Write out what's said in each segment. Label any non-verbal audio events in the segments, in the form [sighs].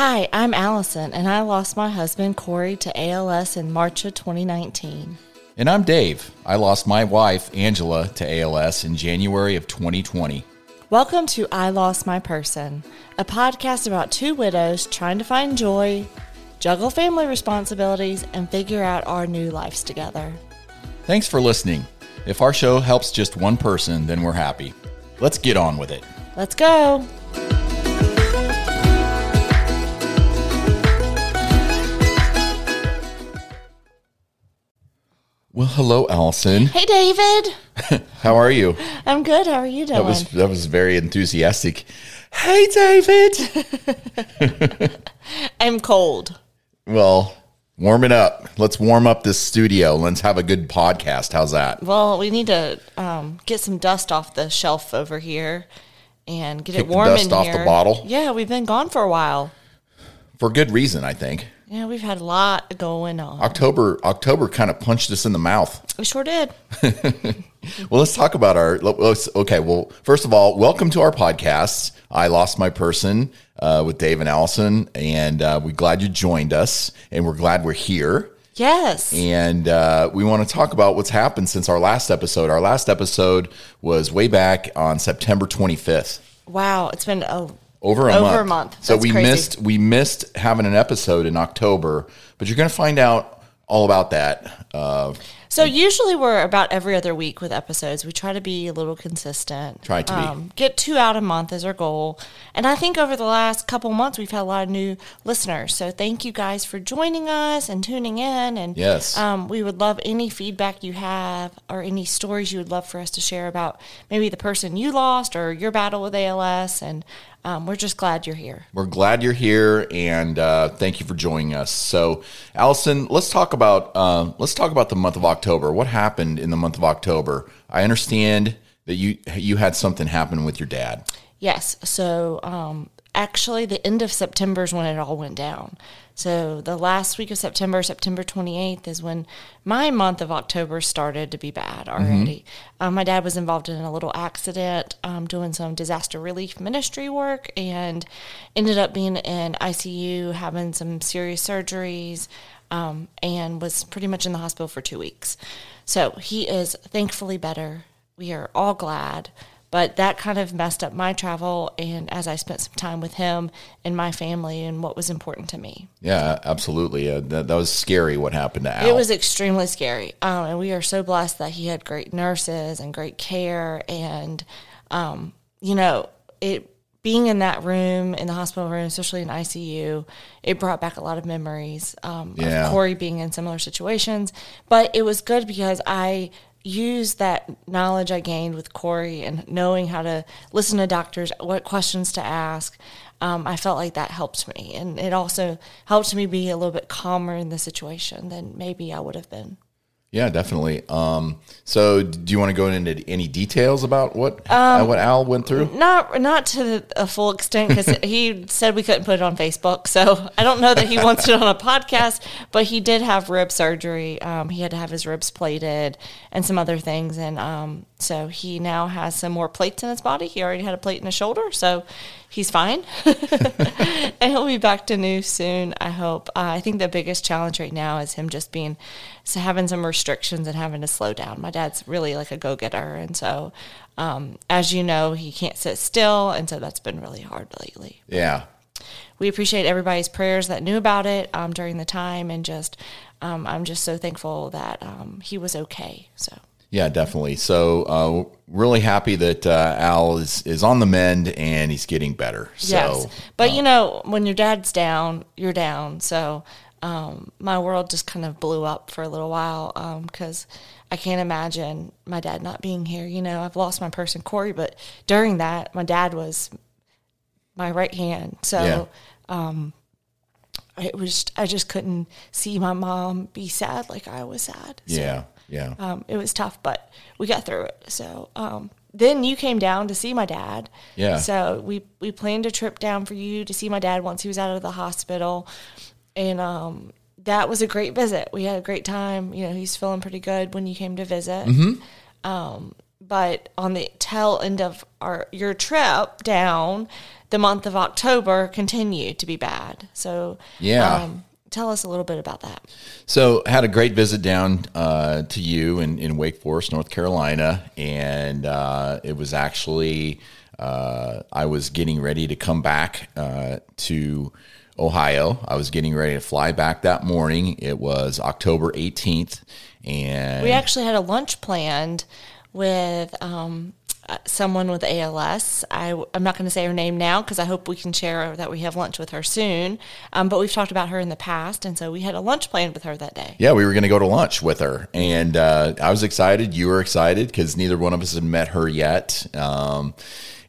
Hi, I'm Alison, and I lost my husband Corey to ALS in March of 2019. And I'm Dave. I lost my wife, Angela, to ALS in January of 2020. Welcome to I Lost My Person, a podcast about two widows trying to find joy, juggle family responsibilities, and figure out our new lives together. Thanks for listening. If our show helps just one person, then we're happy. Let's get on with it. Let's go. Well, hello, Alison. Hey, David. [laughs] How are you? I'm good. How are you doing? That was that was very enthusiastic. Hey, David. [laughs] I'm cold. well, warm it up. Let's warm up this studio. Let's have a good podcast. How's that? Well, we need to um, get some dust off the shelf over here and get Kick it the warm dust in off here. the bottle? Yeah, we've been gone for a while. For good reason, I think. Yeah, we've had a lot going on. October October kind of punched us in the mouth. We sure did. [laughs] Well, let's talk about our. Let's, okay. Well, first of all, welcome to our podcast. I lost my person uh, with Dave and Alison, and uh, we're glad you joined us, and we're glad we're here. Yes. And uh, we want to talk about what's happened since our last episode. Our last episode was way back on September 25th. Wow, it's been a Over a Over month. a month. So That's we crazy. missed we missed having an episode in October, but you're going to find out all about that. Uh, So usually we're about every other week with episodes. We try to be a little consistent. Try to be. Get two out a month is our goal. And I think over the last couple months we've had a lot of new listeners. So thank you guys for joining us and tuning in. And Yes. um, we would love any feedback you have or any stories you would love for us to share about maybe the person you lost or your battle with ALS. And um, we're just glad you're here. We're glad you're here, and uh, thank you for joining us. So, Alison, let's talk about uh, let's talk about the month of October. What happened in the month of October? I understand that you you had something happen with your dad. Yes. So um, actually, the end of September is when it all went down. So the last week of September, September 28th, is when my month of October started to be bad already. Um, my dad was involved in a little accident um, doing some disaster relief ministry work and ended up being in ICU, having some serious surgeries, um, and was pretty much in the hospital for two weeks. So he is thankfully better. We are all glad but that kind of messed up my travel and as i spent some time with him and my family and what was important to me Yeah, absolutely. Uh, that, that was scary. What happened to Al? it was extremely scary um, and we are so blessed that he had great nurses and great care and um, you know it being in that room in the hospital room especially in icu it brought back a lot of memories um, Yeah. of corey being in similar situations but it was good because i used that knowledge i gained with corey and knowing how to listen to doctors what questions to ask um, i felt like that helped me. And it also helped me be a little bit calmer in the situation than maybe i would have been yeah, definitely. Um, so, do you want to go into any details about what Um, uh, what Al went through? Not not to a full extent because [laughs] he said we couldn't put it on Facebook. So I don't know that he wants it on a podcast. But he did have rib surgery. Um, he had to have his ribs plated and some other things, and um, so he now has some more plates in his body. He already had a plate in his shoulder, so he's fine, [laughs] and he'll be back to new soon. I hope. Uh, I think the biggest challenge right now is him just being so having some restrictions and having to slow down. My dad's really like a go getter, and so um, as you know, he can't sit still, and so that's been really hard lately. Yeah, We appreciate everybody's prayers that knew about it um, during the time, and just um, I'm just so thankful that um, he was okay. So yeah, definitely. So, uh, really happy that uh, Al is is on the mend and he's getting better. So, yes, but you know, when your dad's down, you're down. So um, my world just kind of blew up for a little while because I can't imagine my dad not being here. You know, I've lost my person Corey, but during that, my dad was my right hand. So um, it was I just couldn't see my mom be sad like I was sad. So, yeah, yeah. um, it was tough, but we got through it. So um, then you came down to see my dad. Yeah. So we we planned a trip down for you to see my dad once he was out of the hospital, and um, that was a great visit. We had a great time. You know, he's feeling pretty good when you came to visit. Um, but on the tail end of our your trip down, the month of October continued to be bad. So Yeah. Tell us a little bit about that. So I had a great visit down uh, to you in, in Wake Forest, North Carolina, and uh, it was actually uh, I was getting ready to come back uh, to Ohio. I was getting ready to fly back that morning. It was October 18th, and We actually had a lunch planned with um, someone with ALS. I, am not going to say her name now because I hope we can share that we have lunch with her soon. Um, but we've talked about her in the past, and so we had a lunch planned with her that day. yeah, we were going to go to lunch with her, and uh, I was excited. You were excited because neither one of us had met her yet. Um,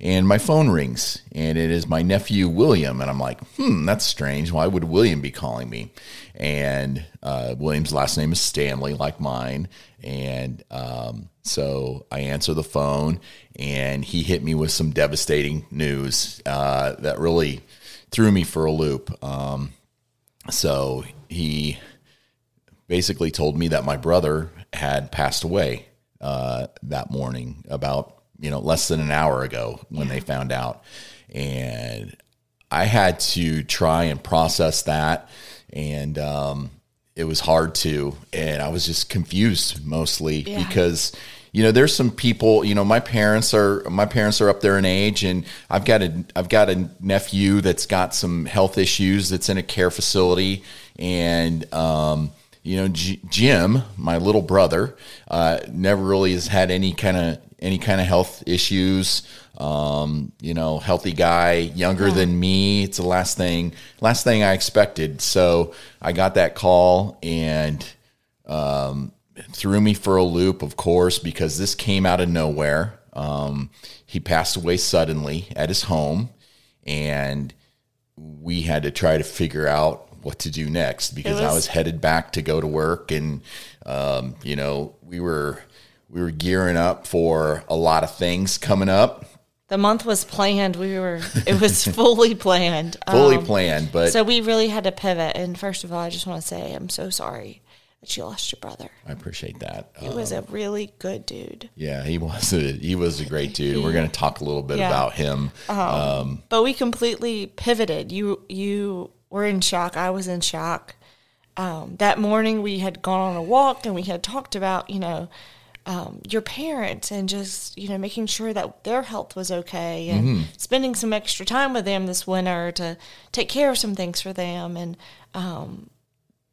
and my phone rings, and it is my nephew William, and I'm like, hmm, that's strange. Why would William be calling me? And uh, William's last name is Stanley, like mine, and um, so I answer the phone, and he hit me with some devastating news uh, that really threw me for a loop. Um, so he basically told me that my brother had passed away uh, that morning, about you know less than an hour ago when they found out, and I had to try and process that, and um, it was hard to, and I was just confused mostly Yeah. because you know there's some people you know my parents are my parents are up there in age and i've got a i've got a nephew that's got some health issues that's in a care facility and um you know J- jim my little brother uh never really has had any kind of any kind of health issues. Um you know healthy guy younger than me. It's the last thing last thing i expected. So i got that call and threw me for a loop, of course, because this came out of nowhere. Um, he passed away suddenly at his home, and we had to try to figure out what to do next because I was- was headed back to go to work, and um, you know we were we were gearing up for a lot of things coming up, The month was planned. We were, it was [laughs] fully planned. fully Um, planned, but So we really had to pivot. And first of all, I just want to say I'm so sorry that you lost your brother. I appreciate that. He was a really good dude. yeah, he was a he was a great dude. We're going to talk a little bit Yeah. about him. but we completely pivoted. You you were in shock. I was in shock. Um, that morning we had gone on a walk and we had talked about you know um, your parents and just you know making sure that their health was okay and spending some extra time with them this winter to take care of some things for them. And um,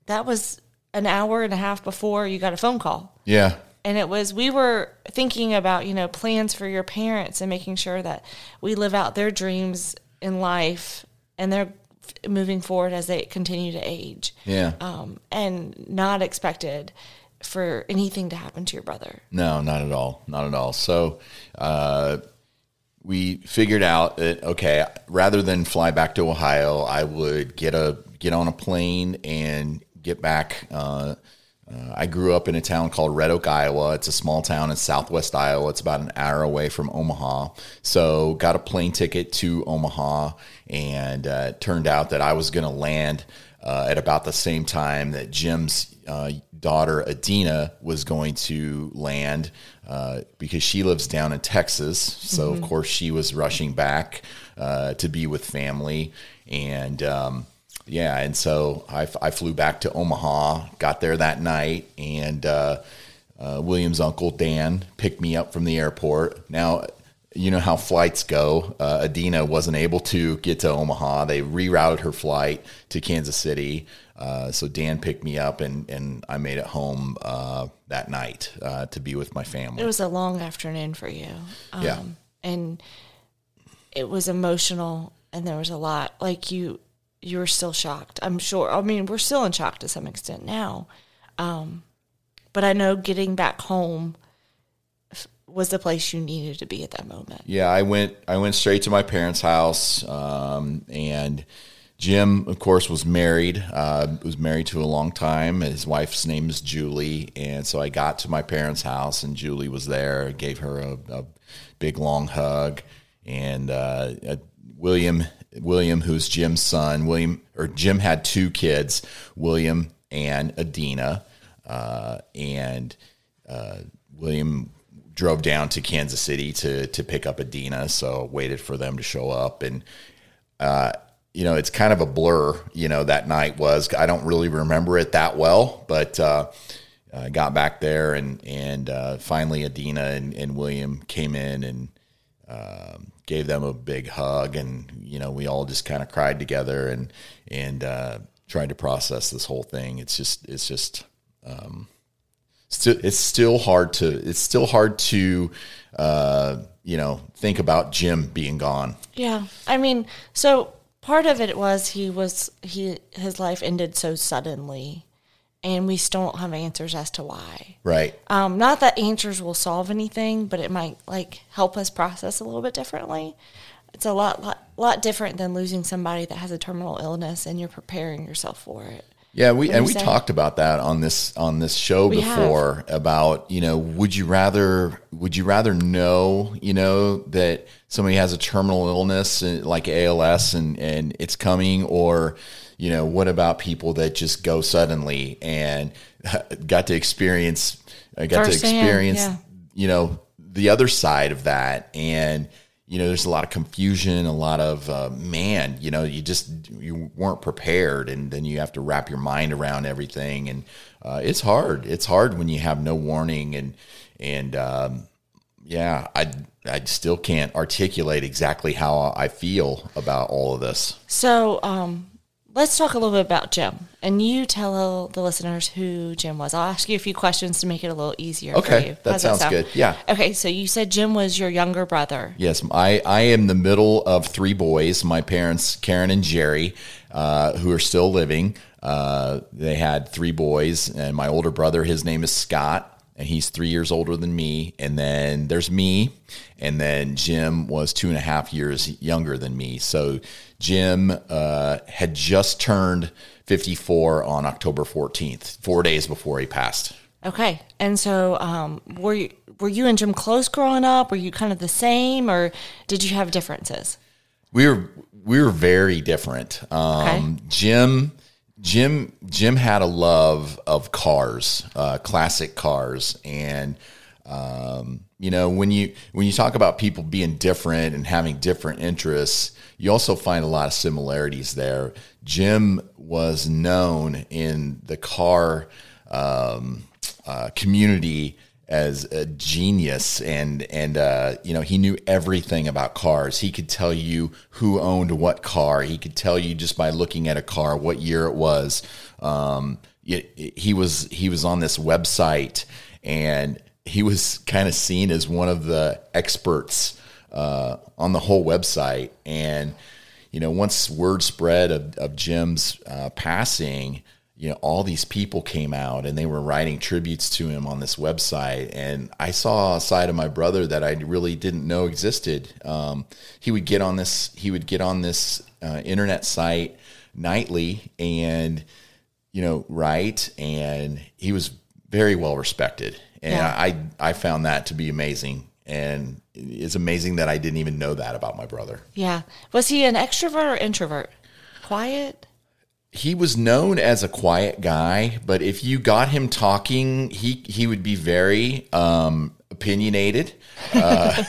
that was an hour and a half before you got a phone call. Yeah, and it was we were thinking about you know plans for your parents and making sure that we live out their dreams in life and they're moving forward as they continue to age. Yeah. um, and not expected for anything to happen to your brother No, not at all. Not at all. So uh, we figured out that okay, rather than fly back to Ohio, I would get a get on a plane and get back. Uh, uh, I grew up in a town called Red Oak, Iowa. It's a small town in southwest Iowa. It's about an hour away from Omaha. So got a plane ticket to Omaha, and uh, it turned out that I was going to land uh, at about the same time that Jim's uh, daughter Adina was going to land uh, because she lives down in Texas. So of course she was rushing back uh, to be with family, and um, yeah, and so I, I flew back to Omaha, got there that night, and uh, uh, William's uncle Dan picked me up from the airport. Now, you know how flights go. Uh, Adina wasn't able to get to Omaha. They rerouted her flight to Kansas City. Uh, so Dan picked me up, and, and I made it home uh, that night uh, to be with my family. it was a long afternoon for you um, Yeah. and it was emotional and there was a lot like you you were still shocked i'm sure i mean we're still in shock to some extent now um, but i know getting back home was the place you needed to be at that moment Yeah, I went. I went straight to my parents' house, um, and Jim, of course, was married. Uh, was married to a long time. His wife's name is Julie, and so I got to my parents' house, and Julie was there. Gave her a, a big long hug, and uh, uh, William, William, who's Jim's son, William or Jim had two kids, William and Adina, uh, and uh, William drove down to Kansas City to to pick up Adina, so waited for them to show up and. Uh, you know, it's kind of a blur. You know, that night was. I don't really remember it that well, but uh, I got back there and and uh, finally Adina and, and William came in and um, gave them a big hug, and you know, we all just kind of cried together and and uh, tried to process this whole thing. It's just it's just um, still it's still hard to it's still hard to uh, you know think about Jim being gone. Yeah. I mean, so part of it was he was he his life ended so suddenly and we still don't have answers as to why. Right. Um, not that answers will solve anything, but it might like help us process a little bit differently. It's a lot, lot, lot different than losing somebody that has a terminal illness and you're preparing yourself for it. Yeah, we and we talked about that on this on this show We before about you know would you rather would you rather know you know that somebody has a terminal illness uh, like ALS and and it's coming? Or you know what about people that just go suddenly and [laughs] got to experience uh, got to Firsthand, experience yeah. you know the other side of that? And you know there's a lot of confusion a lot of uh, man you know you just you weren't prepared and then you have to wrap your mind around everything and uh, it's hard. It's hard when you have no warning and and um, yeah i i still can't articulate exactly how i feel about all of this. So um, let's talk a little bit about Jim. And you tell the listeners who Jim was. I'll ask you a few questions to make it a little easier for Okay, you. that sounds sound? good. Yeah. Okay, so you said Jim was your younger brother. Yes, I, I am the middle of three boys. My parents, Karen and Jerry, uh, who are still living, uh, they had three boys, and my older brother, his name is Scott, and he's three years older than me. And then there's me, and then Jim was two and a half years younger than me. So Jim uh, had just turned 54 on October 14th, four days before he passed. Okay, and so um, were you were you and Jim close growing up? Were you kind of the same, or did you have differences? we were we were very different. Um, Okay. Jim Jim Jim had a love of cars, uh, classic cars, and um, you know when you when you talk about people being different and having different interests, you also find a lot of similarities there. Jim was known in the car um, uh, community as a genius and and uh, you know he knew everything about cars. He could tell you who owned what car. He could tell you just by looking at a car what year it was. Um, it- it- he was he was on this website and he was kind of seen as one of the experts uh, on the whole website. And you know, once word spread of, of Jim's uh, passing, you know, all these people came out and they were writing tributes to him on this website. And I saw a side of my brother that I really didn't know existed. Um, he would get on this, he would get on this uh, internet site nightly and, you know, write. And he was very well respected. And Yeah. I, I found that to be amazing. And it's amazing that I didn't even know that about my brother. Yeah, was he an extrovert or introvert? Quiet. He was known as a quiet guy, but if you got him talking, he he would be very um, opinionated. Uh,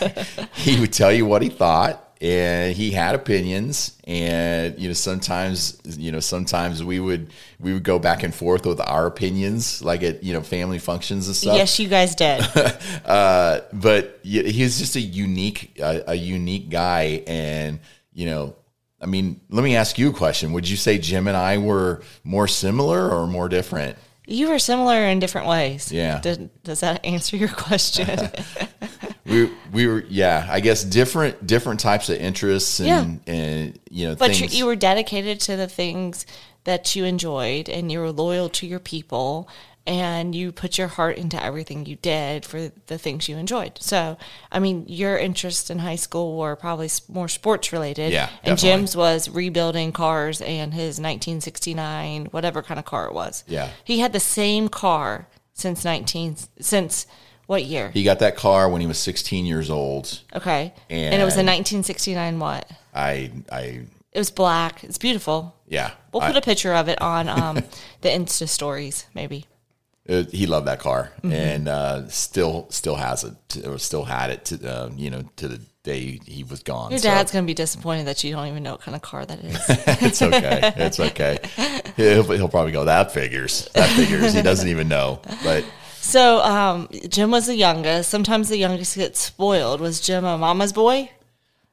[laughs] he would tell you what he thought, and he had opinions. And you know, sometimes you know, sometimes we would we would go back and forth with our opinions, like at you know family functions and stuff Yes, you guys did. [laughs] uh, but he was just a unique, a, a unique guy, and you know, I mean, let me ask you a question: Would you say Jim and I were more similar or more different? you were similar in different ways. Yeah. Did, does that answer your question? [laughs] We we were, yeah, I guess different different types of interests and and you know but things. you were dedicated to the things that you enjoyed, and you were loyal to your people, and you put your heart into everything you did for the things you enjoyed. So, I mean, your interests in high school were probably more sports related. Yeah, and definitely. Jim's was rebuilding cars and his 1969 whatever kind of car it was. Yeah. he had the same car since 19 since what year? he got that car when he was 16 years old. Okay, and, it was a 1969 what? I I It was black. It's beautiful. yeah. We'll put a picture of it on um, [laughs] the Insta stories, maybe. It, he loved that car Mm-hmm. and uh, still still has it or still had it to uh, you know to the day he was gone. Your So dad's gonna be disappointed that you don't even know what kind of car that is. [laughs] it's okay. It's okay. He'll, he'll probably go. That figures. That figures. He doesn't even know. But [laughs] so um, Jim was the youngest. Sometimes the youngest gets spoiled. Was Jim a mama's boy?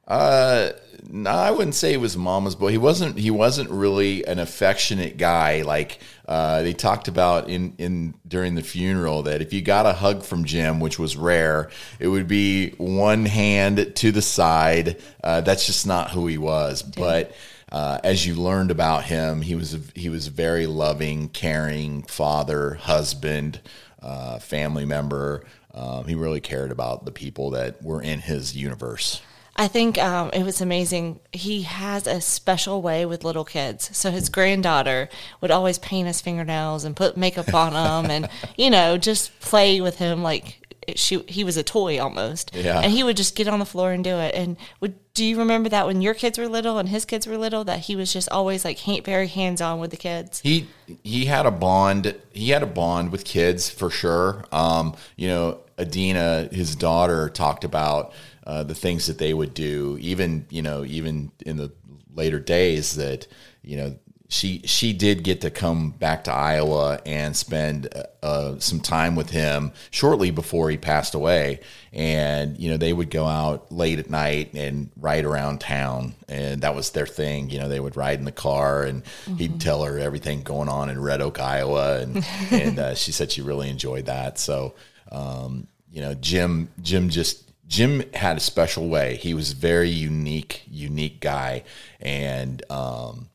Uh, no, I wouldn't say he was mama's boy. He wasn't. He wasn't really an affectionate guy. Like uh, they talked about in in during the funeral that if you got a hug from Jim, which was rare, it would be one hand to the side. Uh, that's just not who he was. But uh, as you learned about him, he was a, he was a very loving, caring father, husband, uh, family member. Um, he really cared about the people that were in his universe. I think um, it was amazing. He has a special way with little kids. So his granddaughter would always paint his fingernails and put makeup on [laughs] them, and you know, just play with him like she he was a toy almost. Yeah. And he would just get on the floor and do it. And would do you remember that when your kids were little and his kids were little that he was just always like ha- very hands on with the kids? he he had a bond he had a bond with kids for sure um you know adina his daughter talked about uh, the things that they would do even you know even in the later days that you know she she did get to come back to Iowa and spend uh, some time with him shortly before he passed away, and you know they would go out late at night and ride around town, and that was their thing. You know they would ride in the car, and he'd tell her everything going on in Red Oak, Iowa, and [laughs] and uh, she said she really enjoyed that. So um, you know Jim Jim just Jim had a special way. He was very unique, unique guy, and um,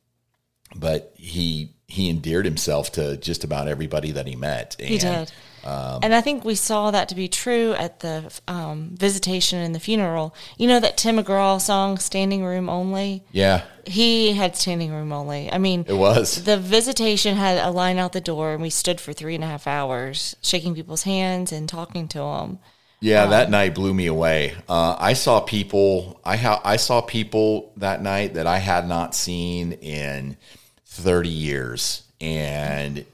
but he he endeared himself to just about everybody that he met. And, He did. and I think we saw that to be true at the um, visitation and the funeral. You know that Tim McGraw song, Standing Room Only? Yeah, He had standing room only. I mean, it was. the visitation had a line out the door, and we stood for three and a half hours, shaking people's hands and talking to them. Yeah, that night blew me away. Uh, I saw people. I ha- I saw people that night that I had not seen in thirty years, and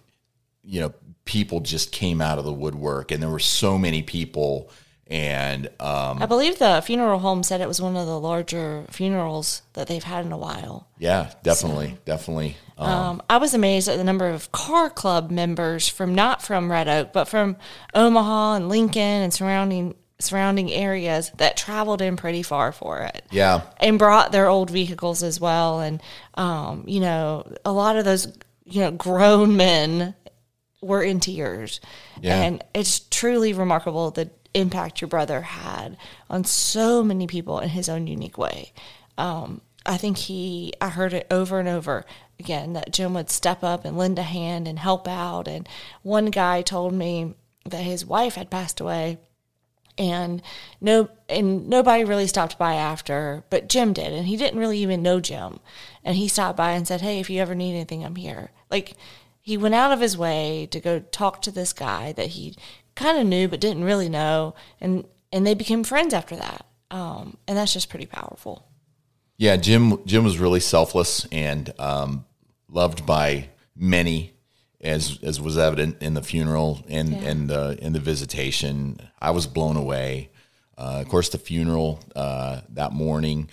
you know, people just came out of the woodwork, and there were so many people. And um, I believe the funeral home said it was one of the larger funerals that they've had in a while. yeah, definitely, definitely. Um, Um, I was amazed at the number of car club members from not from Red Oak, but from Omaha and Lincoln and surrounding surrounding areas that traveled in pretty far for it. yeah, and brought their old vehicles as well. And um, you know, a lot of those you know grown men were in tears, Yeah. and it's truly remarkable the impact your brother had on so many people in his own unique way. Um, I think he, I heard it over and over again that Jim would step up and lend a hand and help out. And one guy told me that his wife had passed away and no and nobody really stopped by after but jim did. And he didn't really even know jim. And he stopped by and said hey if you ever need anything i'm here. Like he went out of his way to go talk to this guy that he kind of knew but didn't really know. And and they became friends after that. Um, and that's just pretty powerful Yeah, Jim Jim was really selfless and um, loved by many, as as was evident in the funeral and and uh, in the visitation. I was blown away. Uh, of course, the funeral uh, that morning,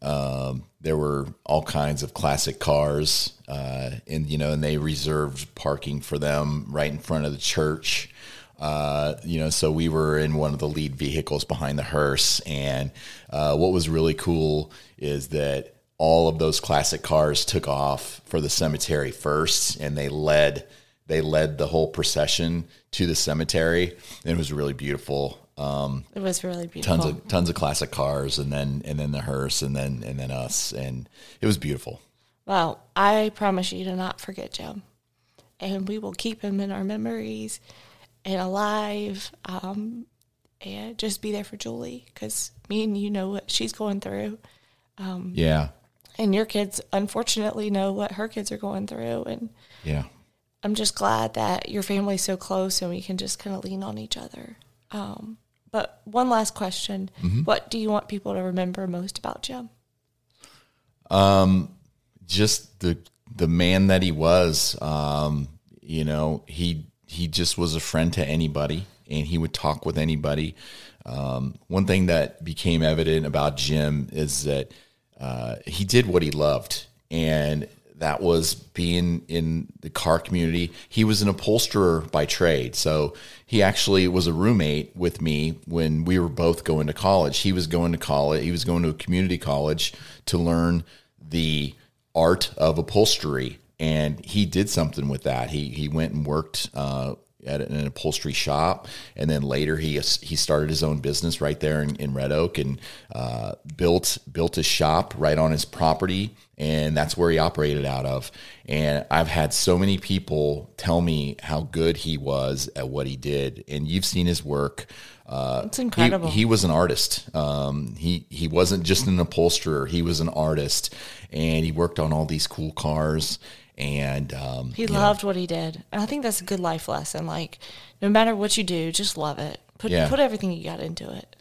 um, there were all kinds of classic cars, uh, and you know, and they reserved parking for them right in front of the church. Uh, you know, so we were in one of the lead vehicles behind the hearse, and uh, what was really cool is that all of those classic cars took off for the cemetery first, and they led they led the whole procession to the cemetery, and it was really beautiful. Um, it was really beautiful tons of tons of classic cars, and then and then the hearse, and then and then us, and it was beautiful. well i promise you to not forget jim and we will keep him in our memories and alive um, and just be there for julie because me and you know what she's going through. Um, Yeah, and your kids unfortunately know what her kids are going through and yeah. i'm just glad that your family's so close and we can just kind of lean on each other. Um, but one last question. What do you want people to remember most about jim? Um, just the the man that he was. Um, you know, he he just was a friend to anybody, and he would talk with anybody. Um, one thing that became evident about Jim is that uh, he did what he loved, and that was being in the car community. He was an upholsterer by trade. So he actually was a roommate with me when we were both going to college. He was going to college, he was going to a community college to learn the art of upholstery. And he did something with that. He, he went and worked uh, at an upholstery shop, and then later he he started his own business right there in, in Red Oak and uh, built built his shop right on his property, and that's where he operated out of. And I've had so many people tell me how good he was at what he did, and you've seen his work. Uh, it's incredible. He, he was an artist. Um, he he wasn't just an upholsterer. He was an artist, and he worked on all these cool cars and um, he loved know. what he did. And I think that's a good life lesson. Like, no matter what you do, just love it. Put yeah. put everything you got into it.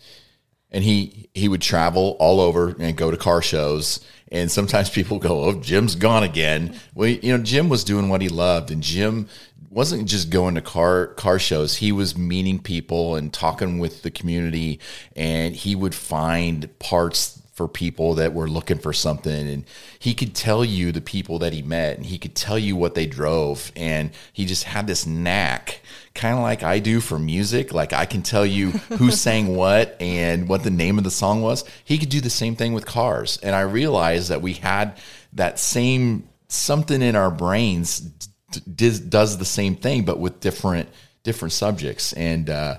And he he would travel all over and go to car shows. And sometimes people go, "Oh, Jim's gone again." Well, you know, Jim was doing what he loved, and Jim wasn't just going to car car shows. He was meeting people and talking with the community, and he would find parts for people that were looking for something. And he could tell you the people that he met and he could tell you what they drove. And he just had this knack kind of like I do for music. Like I can tell you who [laughs] sang what and what the name of the song was. He could do the same thing with cars. And I realized that we had that same something in our brains does, does the same thing but with different different subjects. And uh,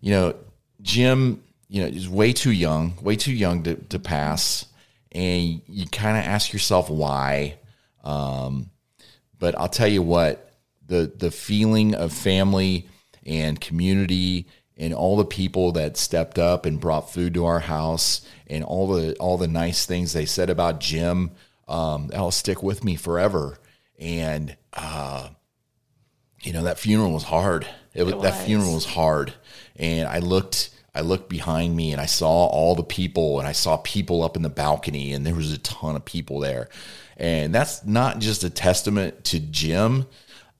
you know Jim you know, is way too young, way too young to, to pass. And you kind of ask yourself why. Um, but I'll tell you what, the the feeling of family and community and all the people that stepped up and brought food to our house and all the all the nice things they said about Jim, um, that'll stick with me forever. And uh, you know that funeral was hard. It, it was. that funeral was hard, and I looked I looked behind me and I saw all the people and I saw people up in the balcony and there was a ton of people there. And that's not just a testament to Jim,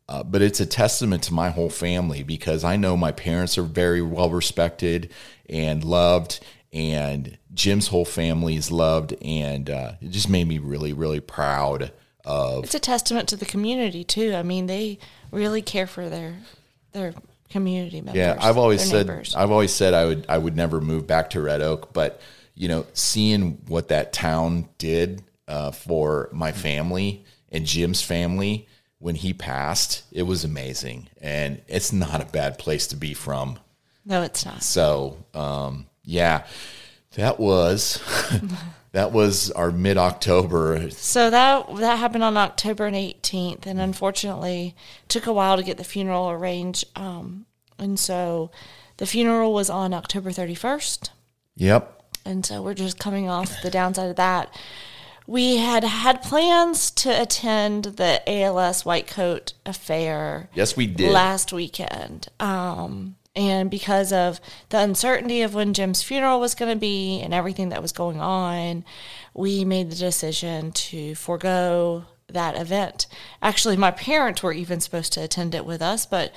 uh, but it's a testament to my whole family because I know my parents are very well respected and loved, and Jim's whole family is loved, and uh, it just made me really, really proud of. It's a testament to the community too. I mean, they really care for their their community members. Yeah, I've always said neighbors. I've always said I would I would never move back to Red Oak, but you know, seeing what that town did uh, for my family and Jim's family when he passed, it was amazing, and it's not a bad place to be from. No, it's not. So, um, yeah, that was. [laughs] that was our mid October. So that that happened on October eighteenth, and unfortunately, took a while to get the funeral arranged. Um, and so, the funeral was on October thirty first. Yep. And so we're just coming off the downside of that. We had had plans to attend the ALS White Coat Affair. Yes, we did last weekend. Um, and because of the uncertainty of when Jim's funeral was going to be and everything that was going on, we made the decision to forego that event. Actually, my parents were even supposed to attend it with us, but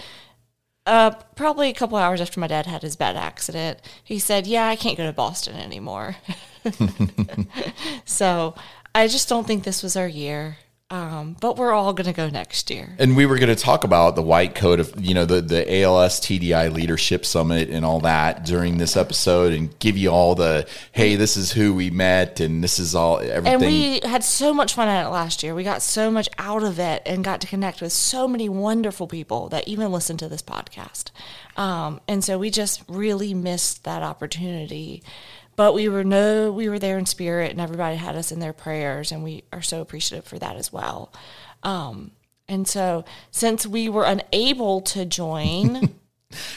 uh, probably a couple hours after my dad had his bad accident, he said, Yeah, I can't go to Boston anymore. [laughs] so I just don't think this was our year. Um, but we're all going to go next year. And we were going to talk about the white coat of, you know, the, the ALS TDI Leadership Summit and all that during this episode and give you all the, hey, this is who we met and this is all everything. And we had so much fun at it last year. We got so much out of it and got to connect with so many wonderful people that even listen to this podcast. Um, and so we just really missed that opportunity but we were no we were there in spirit and everybody had us in their prayers and we are so appreciative for that as well. Um, and so since we were unable to join [laughs]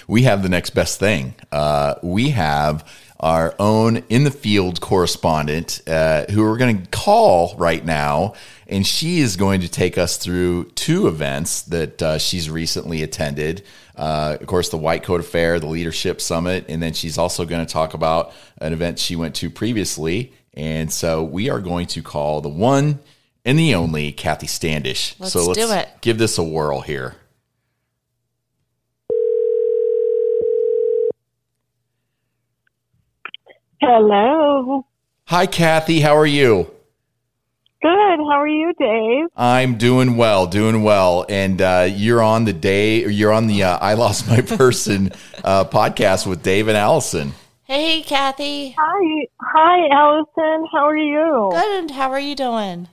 we have the next best thing uh, we have our own in the field correspondent uh, who we're going to call right now and she is going to take us through two events that uh, she's recently attended uh, of course, the White Coat Affair, the Leadership Summit, and then she's also going to talk about an event she went to previously. And so we are going to call the one and the only Cathy Standish. Let's so let's do it. give this a whirl here. Hello. Hi, Cathy. How are you? Good. How are you, Dave? I'm doing well, doing well. And uh, you're on the day, you're on the uh, I Lost My Person uh, podcast with Dave and Alison. Hey, Cathy. Hi. Hi, Alison. How are you? Good. How are you doing?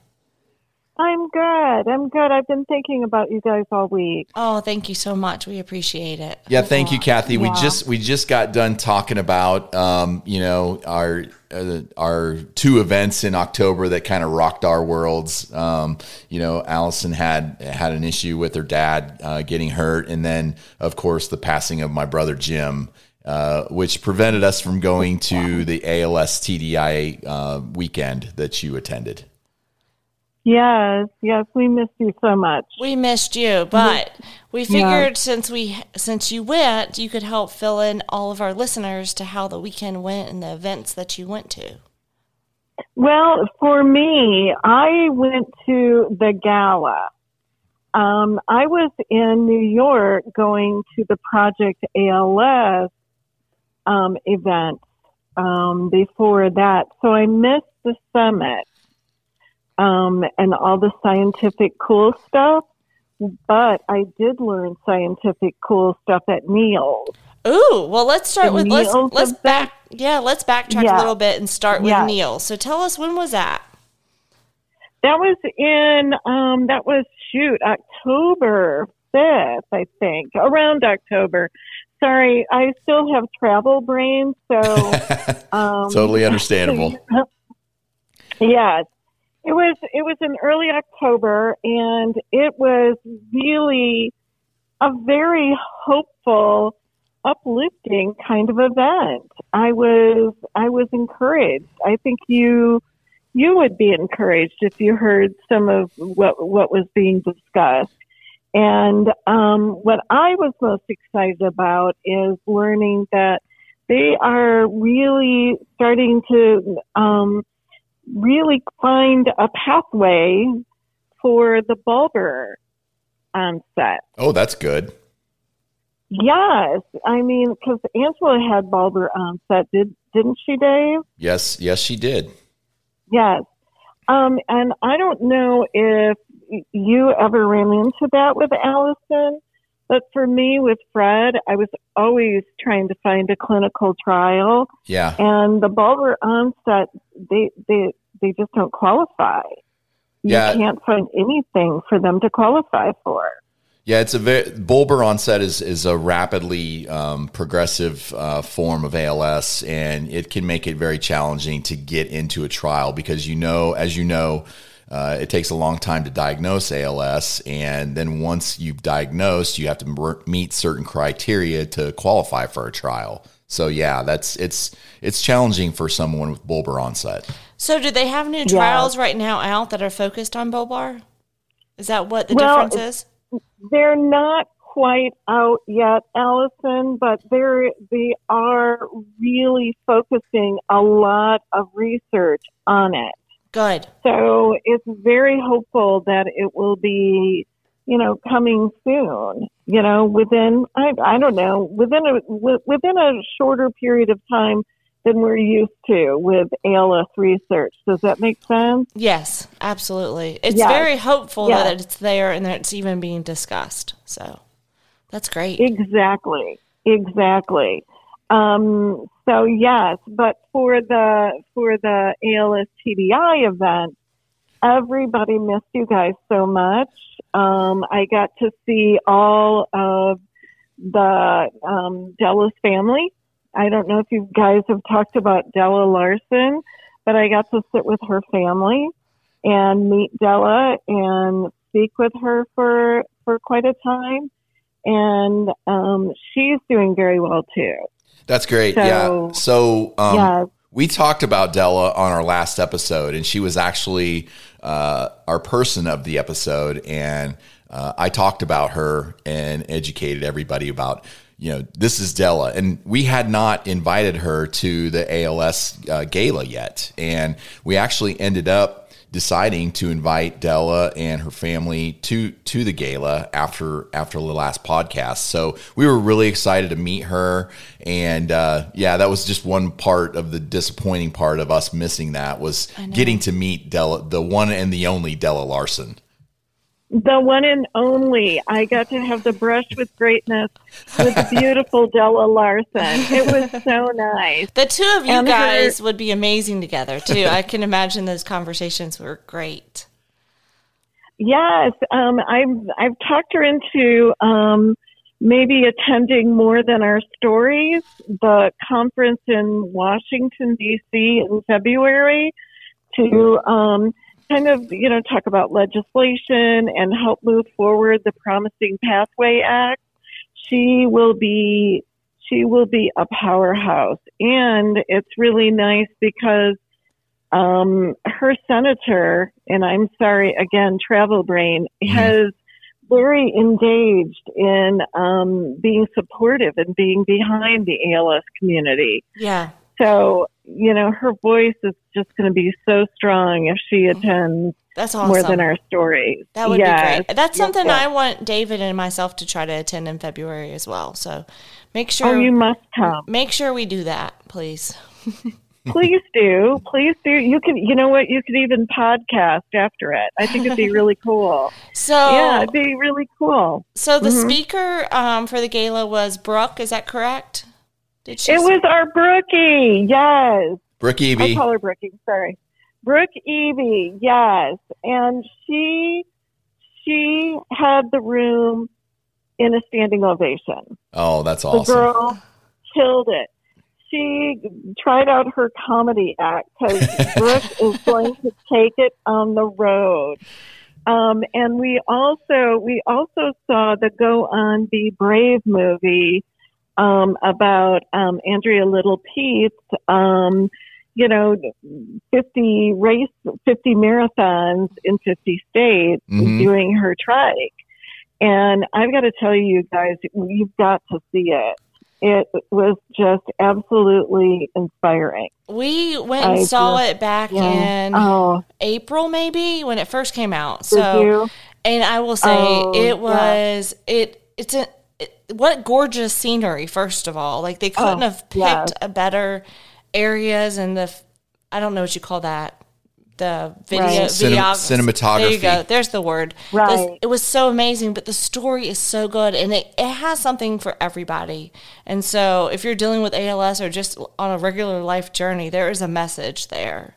I'm good. I'm good. I've been thinking about you guys all week. Oh, thank you so much. We appreciate it. Yeah, thank you, Cathy. We just we just got done talking about um, you know our uh, our two events in October that kind of rocked our worlds. Um, you know, Alison had had an issue with her dad uh, getting hurt, and then of course the passing of my brother Jim. Uh, which prevented us from going to the ALS TDI uh, weekend that you attended. Yes, yes. We missed you so much. We missed you, but we figured since we since you went, you could help fill in all of our listeners to how the weekend went and the events that you went to. Well, for me, I went to the gala. Um, I was in New York going to the Project ALS um, event um, before that, so I missed the summit um, and all the scientific cool stuff. But I did learn scientific cool stuff at NEALS. Ooh, well, let's start The with let's let's event? back yeah, let's backtrack a little bit and start with Yeah. Neil. So tell us when was that? That was in um that was shoot October fifth, I think, around October. Sorry, I still have travel brain, so [laughs] um, Totally understandable. [laughs] yes, it was it was in early October, and it was really a very hopeful, uplifting kind of event. I was I was encouraged. I think you you would be encouraged if you heard some of what what was being discussed. And um, what I was most excited about is learning that they are really starting to um, really find a pathway for the bulbar onset. Oh, that's good. Yes, I mean because Angela had bulbar onset, did didn't she, Dave? Yes, yes, she did. Yes. Um, and I don't know if you ever ran into that with Alison, but for me with Fred, I was always trying to find a clinical trial, Yeah. and the bulbar onset, they they they just don't qualify. You Yeah. can't find anything for them to qualify for. Yeah, it's a very bulbar onset is is a rapidly um, progressive uh, form of ALS, and it can make it very challenging to get into a trial because you know, as you know, uh, it takes a long time to diagnose ALS, and then once you've diagnosed, you have to meet certain criteria to qualify for a trial. So yeah, that's it's it's challenging for someone with bulbar onset. So do they have new trials right now out that are focused on bulbar? Is that what the Well, difference is? They're not quite out yet, Alison, but they're they are really focusing a lot of research on it. Good. So it's very hopeful that it will be, you know, coming soon. You know, within I I don't know within a within a shorter period of time than we're used to with ALS research. Does that make sense? Yes, absolutely. It's Yes. very hopeful Yes. that it's there and that it's even being discussed. So that's great. Exactly. Exactly. Um, so yes, but for the for the ALS TDI event, everybody missed you guys so much. Um, I got to see all of the um, Della's family. I don't know if you guys have talked about Della Larson, but I got to sit with her family and meet Della and speak with her for for quite a time and um, she's doing very well too. That's great. So- yeah. So um, Yeah. we talked about Della on our last episode, and she was actually uh, our person of the episode. And uh, I talked about her and educated everybody about you know, this is Della. And we had not invited her to the ALS uh, gala yet. And we actually ended up deciding to invite Della and her family to to the gala after after the last podcast. So we were really excited to meet her, and uh, yeah, that was just one part of the disappointing part of us missing that was getting to meet Della, the one and the only Della Larson. The one and only. I got to have the brush with greatness with the beautiful [laughs] Della Larson. It was so nice. The two of you And her- guys would be amazing together too. I can imagine those conversations were great. Yes, um, I've I've talked her into um, maybe attending more than our stories, the conference in Washington D.C. in February, to um, kind of you know talk about legislation and help move forward the Promising Pathway Act. She will be she will be a powerhouse, and it's really nice because um, her senator, and I'm sorry again, Travel Brain, has very engaged in um, being supportive and being behind the ALS community. Yeah. So, you know, her voice is just going to be so strong if she attends That's awesome. more than our stories. That would Yes. be great. That's something yes. I want David and myself to try to attend in February as well. So make sure Oh, you must come. make sure we do that, please. [laughs] Please do. Please do. You can, you know what? You could even podcast after it. I think it'd be really [laughs] cool. So Yeah, it'd be really cool. so the Mm-hmm. speaker um, for the gala was Brooke. Is that correct? Did she? It was our Brookie. Yes. Brooke I call her Brookie. Sorry, Brooke Eby. Yes, and she she had the room in a standing ovation. Oh, that's awesome. The awesome. girl killed it. She tried out her comedy act because [laughs] Brooke is going to take it on the road. Um, and we also we also saw the Go On Be Brave movie um, about um, Andrea Lytle Peet's, um, you know, 50 race, 50 marathons in 50 states Mhm. doing her trike. And I've got to tell you guys, you've got to see it. It was just absolutely inspiring. we went I and saw just- it back Yeah. in Oh, April, maybe when it first came out. did So you? And I will say Oh, it yeah. was it it's a it, what gorgeous scenery first of all. Like they couldn't Oh, have picked yes. a better areas and the i don't know what you call that. The video Right. Cinem- videography. There cinematography. you go. There's the word. Right. This- it was so amazing, but the story is so good and it, it has something for everybody. And so if you're dealing with ALS or just on a regular life journey, there is a message there.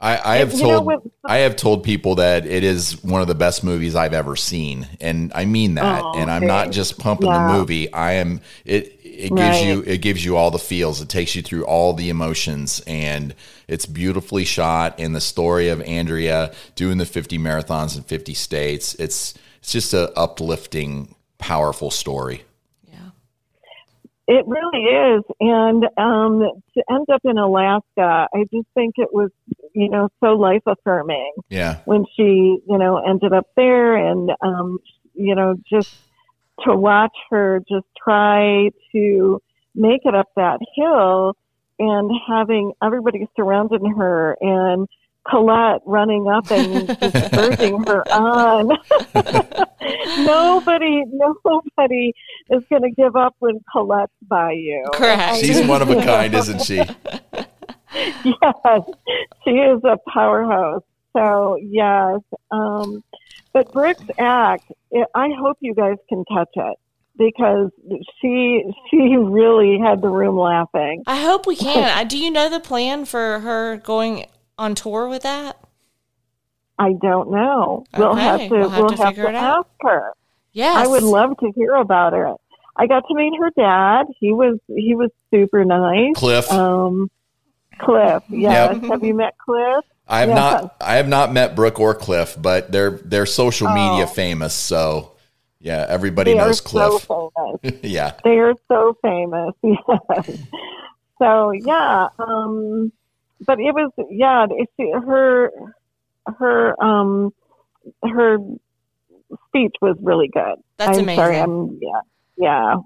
I, I have You told I have told people that it is one of the best movies I've ever seen, and I mean that. Oh, and I'm not just pumping Yeah. the movie. I am it. It gives Right. you it gives you all the feels. It takes you through all the emotions, and it's beautifully shot. And the story of Andrea doing the 50 marathons in 50 states. It's it's just a uplifting, powerful story. It really is. And um, to end up in Alaska, I just think it was, you know, so life affirming Yeah, when she, you know, ended up there and, um, you know, just to watch her just try to make it up that hill and having everybody surrounding her and Colette running up and just urging her [laughs] on. [laughs] nobody, nobody is going to give up when Colette's by you. Correct. she's one of a kind, isn't she? [laughs] yes, she is a powerhouse. So yes, um, but Brooke's act, it, I hope you guys can touch it because she she really had the room laughing. I hope we can. Do you know the plan for her going on tour with that? I don't know. We'll have to we'll have we'll to have to ask her. Yes. I would love to hear about her. I got to meet her dad. He was he was super nice. Cliff. Um, Cliff, yes. Have you met Cliff? I have Yeah. not I have not met Brooke or Cliff, but they're they're social media Oh. famous, so yeah, everybody They are knows Cliff. so [laughs] famous. yeah. They are so famous. [laughs] Yes. So yeah, um, but it was yeah. It's her her um her speech was really good. That's I'm amazing. sorry. I'm yeah yeah.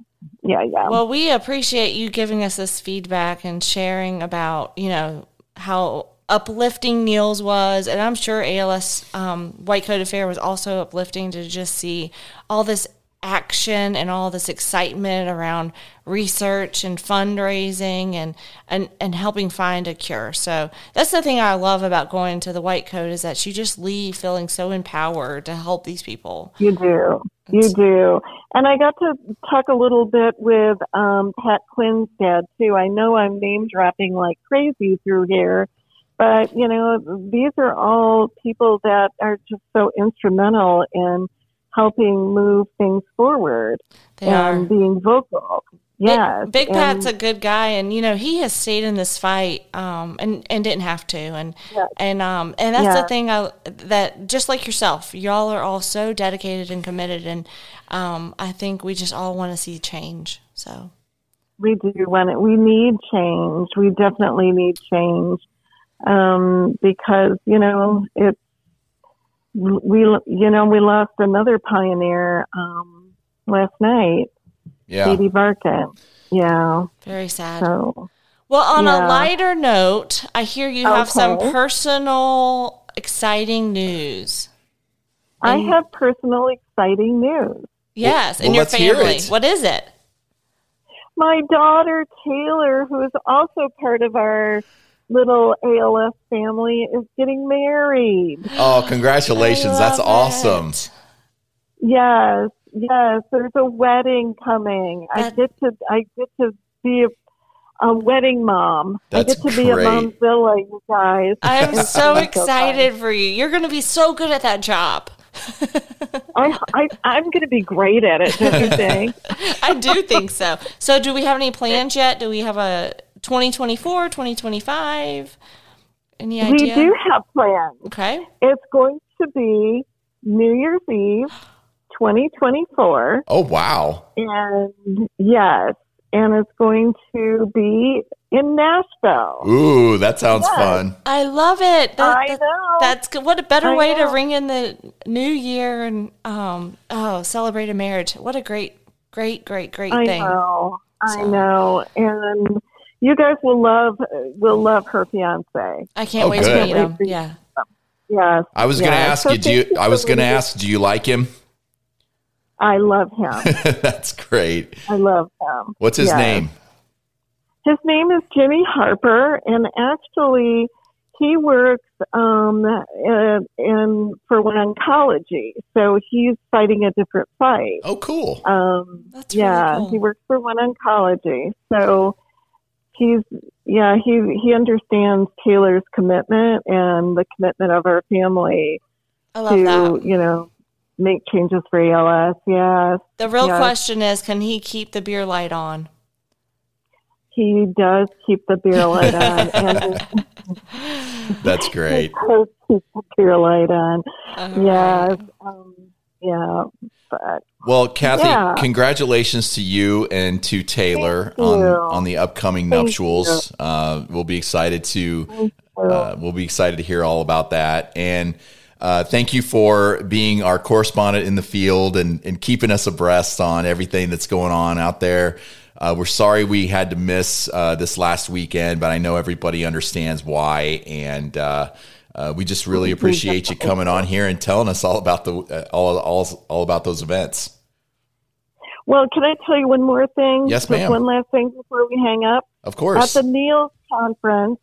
yeah, yeah. Well, we appreciate you giving us this feedback and sharing about, you know, how uplifting NEALS was. And I'm sure ALS um, White Coat Affair was also uplifting to just see all this action and all this excitement around research and fundraising and, and, and helping find a cure. So that's the thing I love about going to the White Coat is that you just leave feeling so empowered to help these people. You do. You do. And I got to talk a little bit with um, Pat Quinn's dad, too. I know I'm name dropping like crazy through here, but, you know, these are all people that are just so instrumental in helping move things forward They and are. being vocal. Yes. Big, Big and- Pat's a good guy, and you know he has stayed in this fight, um, and and didn't have to, and Yes. and um, and that's Yeah. the thing I that just like yourself, y'all are all so dedicated and committed, and um, I think we just all want to see change. So We do want it. We need change. We definitely need change um, because you know it's we you know we lost another pioneer um, last night, Yeah. Katie Barkan. Yeah. very sad. So Well, on a lighter note, I hear you have some personal, exciting news. I And- have personal exciting news. Yes, well, in your let's family. What is it? My daughter Taylor, who is also part of our little ALS family, is getting married. Oh, congratulations. That's love awesome. Yes, yes. There's a wedding coming. I get to I get to be a, a wedding mom. That's I get to be great. a momzilla, you guys. I am [laughs] It's so fun. excited for you. You're going to be so good at that job. [laughs] I, I I'm going to be great at it. Don't you think? [laughs] I do think so. So, do we have any plans yet? Do we have a 2024, 2025? Any idea? we idea? do have plans. Okay. It's going to be New Year's Eve, 2024, Oh, wow. and yes, and it's going to be in Nashville. Ooh, that sounds Yes. fun. I love it. That- I that- know. That's good. What a better I way to ring in the new year and um oh celebrate a marriage. What a great, great, great, great I thing. I know, I know, and you guys will love will love her fiance. I can't Oh, wait good. to meet him. Yeah. Yes, I was going to ask so you, do you, you I was going to leaving. ask, do you like him? I love him. [laughs] That's great. I love him. What's his Yes. name? His name is Jimmy Harper, and actually, he works um, in, in for one oncology. So he's fighting a different fight. Oh, cool. Um, That's really yeah, cool. he works for one oncology. So he's yeah he he understands Taylor's commitment and the commitment of our family I love to that. you know make changes for ALS. Yes, The real yes. question is, can he keep the beer light on? he does keep the beer light on [laughs] and That's [laughs] he great. does keep the beer light on. All Yes, right. um, yeah, but Well, Cathy, Yeah. congratulations to you and to Taylor on on the upcoming Thank nuptials. Uh, we'll be excited to uh, we'll be excited to hear all about that. And uh, thank you for being our correspondent in the field and, and keeping us abreast on everything that's going on out there. Uh, we're sorry we had to miss uh, this last weekend, but I know everybody understands why. And uh, we just really appreciate you coming on here and telling us all about the uh, all, all all about those events. well, can I tell you one more thing? Yes, Just ma'am. One last thing before we hang up. Of course. At the NEALS conference,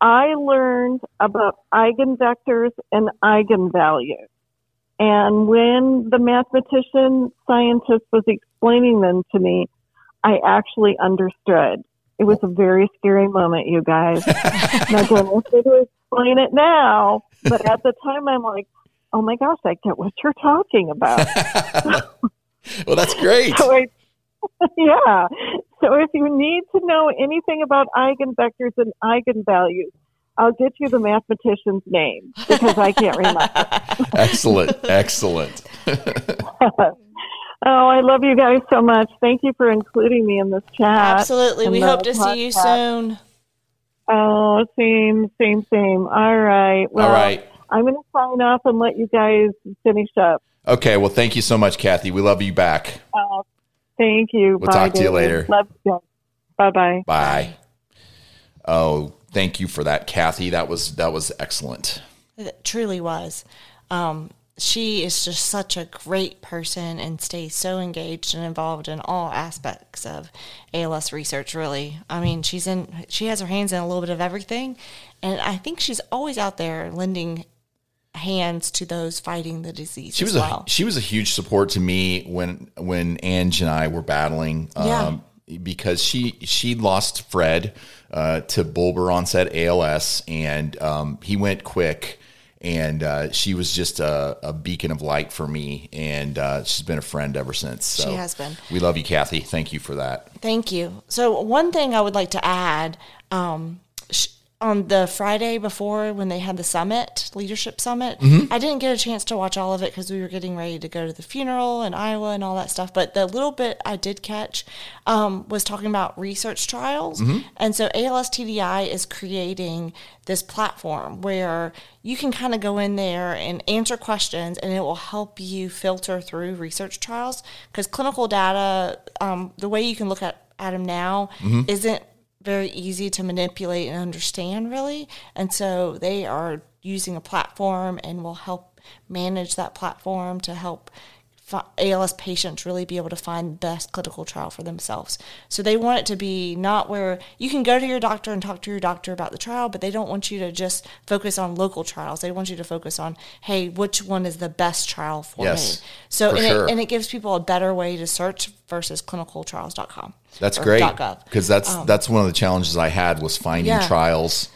I learned about eigenvectors and eigenvalues. And when the mathematician scientist was explaining them to me, I actually understood. It was a very scary moment, you guys. now, ask me to explain it now, but at the time, I'm like, oh my gosh, I get what you're talking about. [laughs] [laughs] well, that's great. So I, [laughs] yeah. So if you need to know anything about eigenvectors and eigenvalues, I'll get you the mathematician's name because I can't remember. Excellent. Excellent. oh, I love you guys so much. Thank you for including me in this chat. Absolutely. We hope the to see you soon. Oh, same, same, same. All right. Well, All right. I'm going to sign off and let you guys finish up. Okay. Well, thank you so much, Cathy. We love you back. Uh, Thank you. We'll talk to you later. Love you. Bye bye. Bye. Oh, thank you for that, Cathy. That was that was excellent. It truly was. Um, she is just such a great person and stays so engaged and involved in all aspects of ALS research. Really, I mean, she's in. She has her hands in a little bit of everything, and I think she's always out there lending hands to those fighting the disease. She was well. a she was a huge support to me when when Ange and I were battling. Yeah. Um, because she she lost Fred uh, to bulbar onset ALS, and um, he went quick, and uh, she was just a, a beacon of light for me, and uh, she's been a friend ever since. So She has been. We love you, Cathy. Thank you for that. Thank you. So, one thing I would like to add um, sh- on the Friday before when they had the summit, leadership summit, I didn't get a chance to watch all of it because we were getting ready to go to the funeral in Iowa and all that stuff. But the little bit I did catch um, was talking about research trials. And so, ALS TDI is creating this platform where you can kind of go in there and answer questions and it will help you filter through research trials because clinical data um, the way you can look at, at them now isn't very easy to manipulate and understand really. And so they are using a platform and will help manage that platform to help ALS patients really be able to find the best clinical trial for themselves. So they want it to be not where you can go to your doctor and talk to your doctor about the trial, but they don't want you to just focus on local trials. They want you to focus on, hey, which one is the best trial for Yes, me? So for and, sure. it, and it gives people a better way to search versus clinicaltrials.com. That's great because that's that's one of the challenges I had was finding Um, Yeah. trials,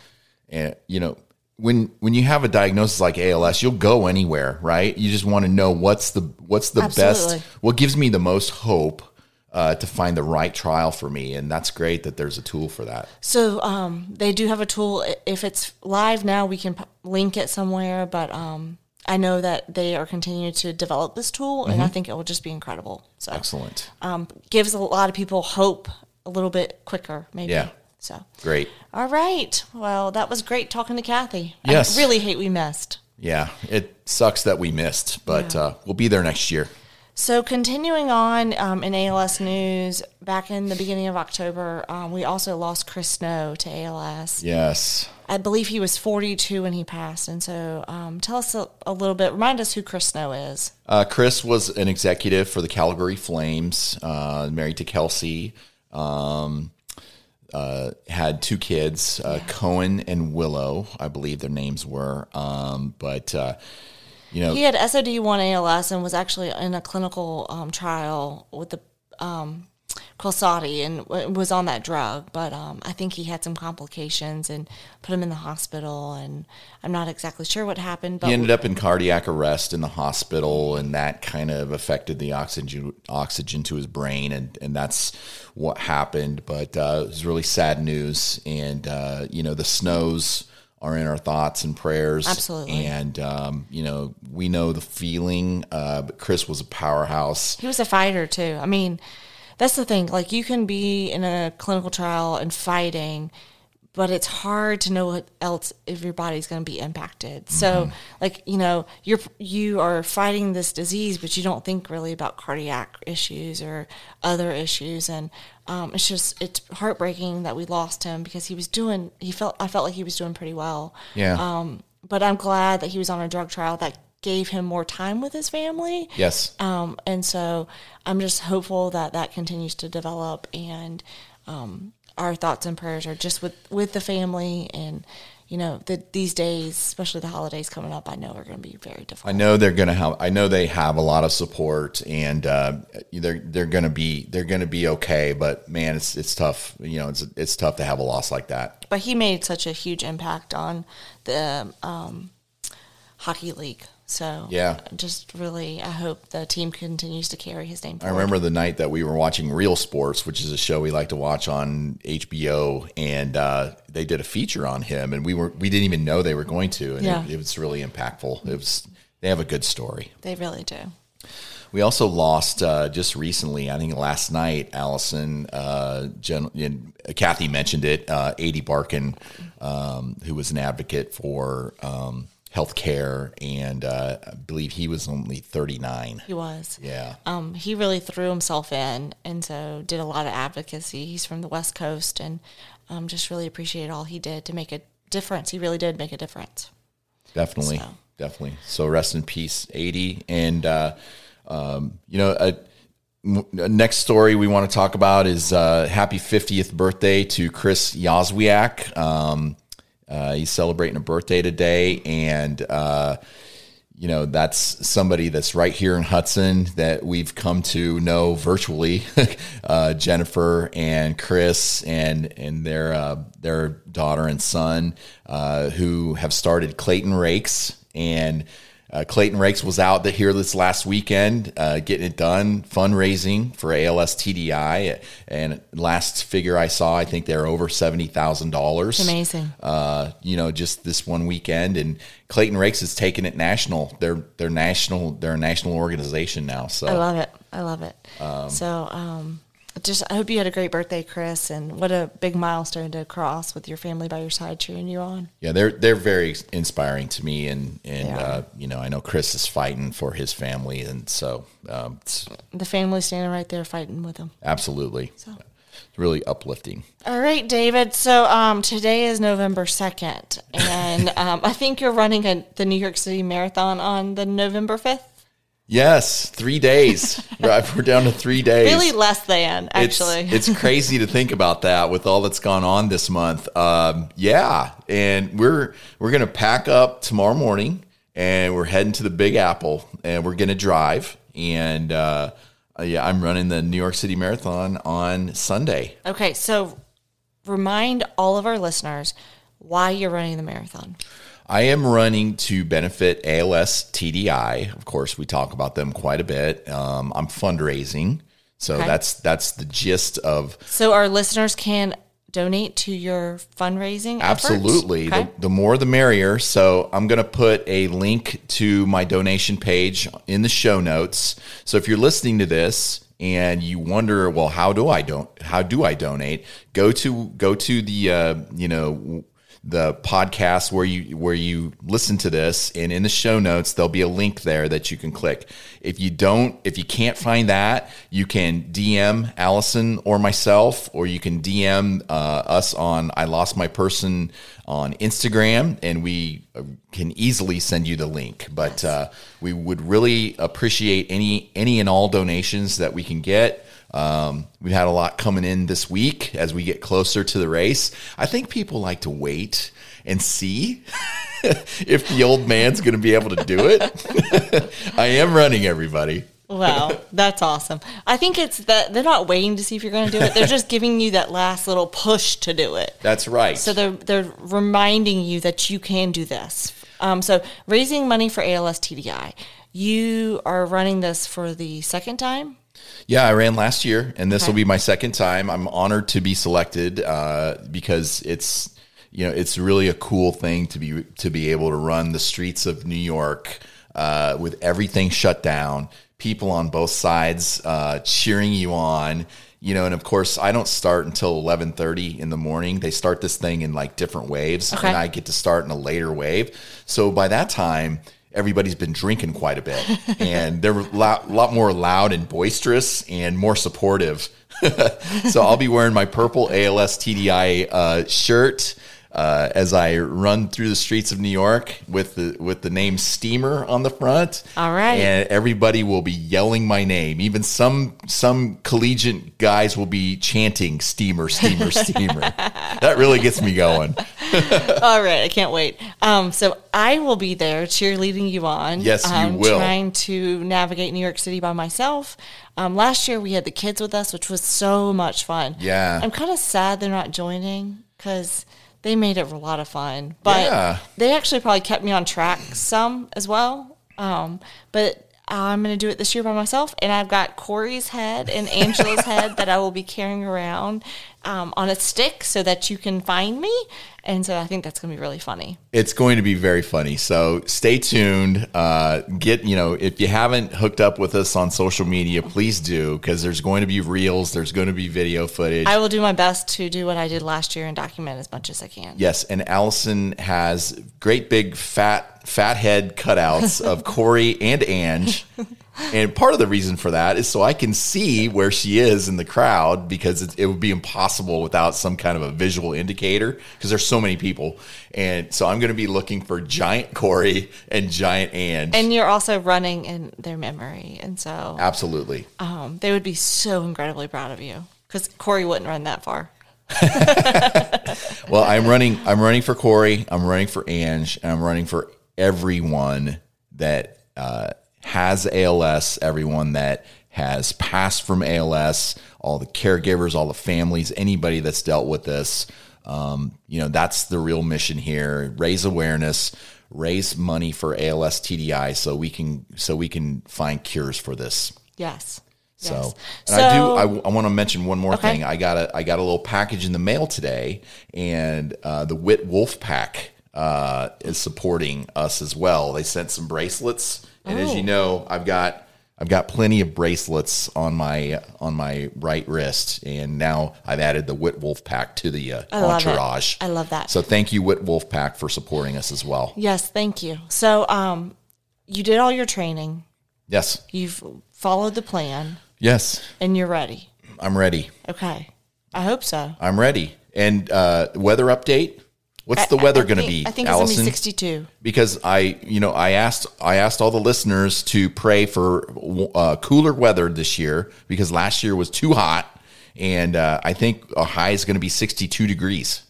and you know when when you have a diagnosis like ALS, you'll go anywhere, right? You just want to know what's the what's the Absolutely. best, what gives me the most hope uh, to find the right trial for me, and that's great that there's a tool for that. So um, they do have a tool. If it's live now, we can p- link it somewhere. But um, I know that they are continuing to develop this tool, and I think it will just be incredible. So Excellent, um, gives a lot of people hope a little bit quicker, maybe. Yeah. So great. all right. Well, that was great talking to Cathy. Yes. I really hate we missed. Yeah, it sucks that we missed, but uh, we'll be there next year. So, continuing on um, in ALS news, back in the beginning of October, um, we also lost Chris Snow to ALS. Yes. I believe he was 42 when he passed. And so, um, tell us a, a little bit, remind us who Chris Snow is. Uh, Chris was an executive for the Calgary Flames, uh, married to Kelsey. Um, uh, had two kids, uh, Cohen and Willow, I believe their names were. Um, but uh, you know, He had SOD1 ALS and was actually in a clinical um, trial with the um, Qalsody and w- was on that drug. But um, I think he had some complications and put him in the hospital. And I'm not exactly sure what happened. But he ended up in cardiac arrest in the hospital, and that kind of affected the oxygen oxygen to his brain, and and that's what happened. But uh, it was really sad news, and uh, you know the snows are in our thoughts and prayers. Absolutely. and um, you know we know the feeling. Uh, but Chris was a powerhouse. He was a fighter too. I mean, that's the thing. Like you can be in a clinical trial and fighting, but it's hard to know what else if your body's going to be impacted. So, like you know, you're you are fighting this disease, but you don't think really about cardiac issues or other issues, and um, it's just it's heartbreaking that we lost him because he was doing. He felt I felt like he was doing pretty well. Yeah. Um, but I'm glad that he was on a drug trial that gave him more time with his family. yes. Um, and so I'm just hopeful that that continues to develop and um, our thoughts and prayers are just with, with the family and, you know, the, these days, especially the holidays coming up, I know are going to be very difficult. I know they're gonna have. I know they have a lot of support, and uh, they're they're gonna be they're gonna be okay. But man, it's it's tough. You know, it's it's tough to have a loss like that. But he made such a huge impact on the um, hockey league. So Yeah. just really, I hope the team continues to carry his name I remember the night that we were watching Real Sports, which is a show we like to watch on HBO, and uh, they did a feature on him, and we were we didn't even know they were going to, and Yeah. it, it was really impactful. It was they have a good story. They really do. We also lost uh, just recently, I think last night, Alison, uh, Jen, and Cathy mentioned it, uh, Ady Barkan, um, who was an advocate for um, health care, and uh, I believe he was only 39. He was. Yeah. Um, he really threw himself in, and so did a lot of advocacy. He's from the West Coast, and um, just really appreciated all he did to make a difference. He really did make a difference. Definitely. So. Definitely. So rest in peace, Ady. And, uh, um, you know, m- next story we want to talk about is uh, happy 50th birthday to Chris Yazwiak. Um, uh, he's celebrating a birthday today, and uh, you know that's somebody that's right here in Hudson that we've come to know virtually. [laughs] uh, Jennifer and Chris and and their uh, their daughter and son uh, who have started Clayton Rakes and. Uh, Clayton Rakes was out here this last weekend, uh, getting it done, fundraising for ALS TDI. And last figure I saw, I think they're over seventy thousand dollars. Amazing. Uh, you know, just this one weekend, and Clayton Rakes is taking it national. They're they're national. They're a national organization now. So I love it. I love it. so, um, just I hope you had a great birthday, Chris, and what a big milestone to cross with your family by your side, cheering you on. yeah, they're they're very inspiring to me, and and Yeah. uh, you know, I know Chris is fighting for his family, and so um, it's The family standing right there fighting with him. absolutely it's really uplifting. All right, David. So um, today is November 2nd, and um, I think you're running a, the New York City Marathon on the November 5th. Yes, three days. [laughs] Right, We're down to three days. Really less than, actually. It's, it's [laughs] crazy to think about that with all that's gone on this month. Um, yeah, and we're we're gonna pack up tomorrow morning, and we're heading to the Big Apple, and we're gonna drive. And uh, uh, yeah, I'm running the New York City Marathon on Sunday. okay, so remind all of our listeners why you're running the marathon. I am running to benefit ALS TDI. Of course, we talk about them quite a bit. Um, I'm fundraising, so Okay. that's that's the gist of So our listeners can donate to your fundraising? Absolutely. Okay. The, the more the merrier. So I'm going to put a link to my donation page in the show notes. So if you're listening to this and you wonder, well, how do I don't how do I donate? Go to go to the uh, you know the podcast where you where you listen to this and in the show notes there'll be a link there that you can click. If you don't if you can't find that you can dm alison or myself or you can dm uh, us on i lost my person on instagram and we uh, can easily send you the link. But uh, we would really appreciate any any and all donations that we can get um, we've had a lot coming in this week as we get closer to the race. I think people like to wait and see [laughs] if the old man's going to be able to do it. [laughs] I am running everybody. Wow, that's awesome. I think it's that they're not waiting to see if you're going to do it. They're just giving you that last little push to do it. That's right. So they're they're reminding you that you can do this. Um, so raising money for ALS TDI. You are running this for the second time. Yeah, I ran last year, and this will be my second time. I'm honored to be selected uh, because it's you know it's really a cool thing to be to be able to run the streets of New York uh, with everything shut down, people on both sides uh, cheering you on. You know, and of course, I don't start until 11:30 in the morning. They start this thing in like different waves, Okay. and I get to start in a later wave. So by that time, everybody's been drinking quite a bit [laughs] and they're a lot, lot more loud and boisterous and more supportive. [laughs] so I'll be wearing my purple ALS TDI uh, shirt uh, as I run through the streets of New York with the with the name Steamer on the front. All right. and everybody will be yelling my name. Even some some collegiate guys will be chanting Steamer, Steamer, [laughs] Steamer. that really gets me going. [laughs] All right, I can't wait. Um, so I will be there cheerleading you on. Yes, you um, will. Trying to navigate New York City by myself. Um, last year we had the kids with us, which was so much fun. Yeah. I'm kind of sad they're not joining because they made it a lot of fun. But Yeah. they actually probably kept me on track some as well. Um, but I'm going to do it this year by myself, and I've got Corey's head and Angela's [laughs] head that I will be carrying around um, on a stick so that you can find me. And so I think that's going to be really funny. It's going to be very funny. So stay tuned. Uh, get you know if you haven't hooked up with us on social media, please do because there's going to be reels. There's going to be video footage. I will do my best to do what I did last year and document as much as I can. Yes, and Alison has great big fat fat head cutouts of [laughs] Corey and Ange. And part of the reason for that is so I can see where she is in the crowd because it, it would be impossible without some kind of a visual indicator because there's so many people. And so I'm going to be looking for giant Corey and giant Ange. And you're also running in their memory. And so Absolutely. um, they would be so incredibly proud of you because Corey wouldn't run that far. [laughs] Well, I'm running. I'm running for Corey. I'm running for Ange, and I'm running for everyone that uh, has ALS. Everyone that has passed from ALS. All the caregivers, all the families, anybody that's dealt with this. Um, you know, that's the real mission here: raise awareness, raise money for ALS TDI, so we can so we can find cures for this. Yes. So, Yes. and I do. So- I, want to mention one more Okay. thing. I got a I got a little package in the mail today, and uh, the Wit Wolf Pack uh, is supporting us as well. They sent some bracelets, and as you Oh. know, I've got I've got plenty of bracelets on my on my right wrist, and now I've added the Wit Wolf Pack to the uh, I love entourage. I love that. So thank you, Wit Wolf Pack, for supporting us as well. Yes, thank you. So, um, you did all your training. Yes, You've followed the plan, yes, and you're ready. I'm ready. Okay. I hope so. I'm ready. And uh, weather update. What's the weather going to be, I think it's Alison? gonna be 62. because I, you know, I asked I asked all the listeners to pray for uh, cooler weather this year because last year was too hot, and uh, I think a high is going to be 62 degrees.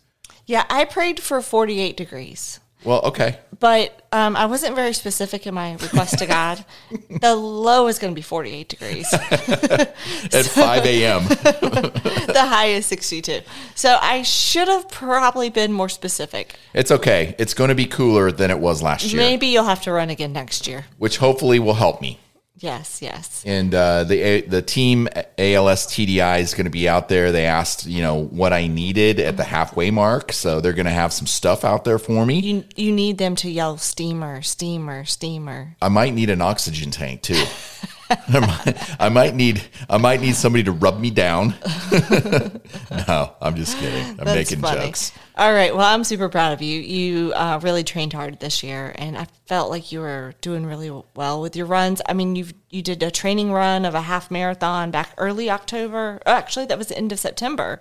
Yeah, I prayed for 48 degrees, Well, okay, but um, I wasn't very specific in my request to God. [laughs] the low is going to be 48 degrees. [laughs] at [laughs] 5 a.m. the high is 62. So I should have probably been more specific. it's okay. It's going to be cooler than it was last year, Maybe you'll have to run again next year. which hopefully will help me. Yes, yes. and uh, the the team ALS TDI is going to be out there. They asked, you know, what I needed at the halfway mark, so they're going to have some stuff out there for me. You you need them to yell steamer, steamer, steamer. I might need an oxygen tank too. [laughs] [laughs] I, might, I might need I might need somebody to rub me down. [laughs] no, I'm just kidding. I'm That's making funny. jokes. All right. Well, I'm super proud of you. You uh, really trained hard this year, and I felt like you were doing really well with your runs. I mean, you you did a training run of a half marathon back early October. Oh, actually, that was the end of September.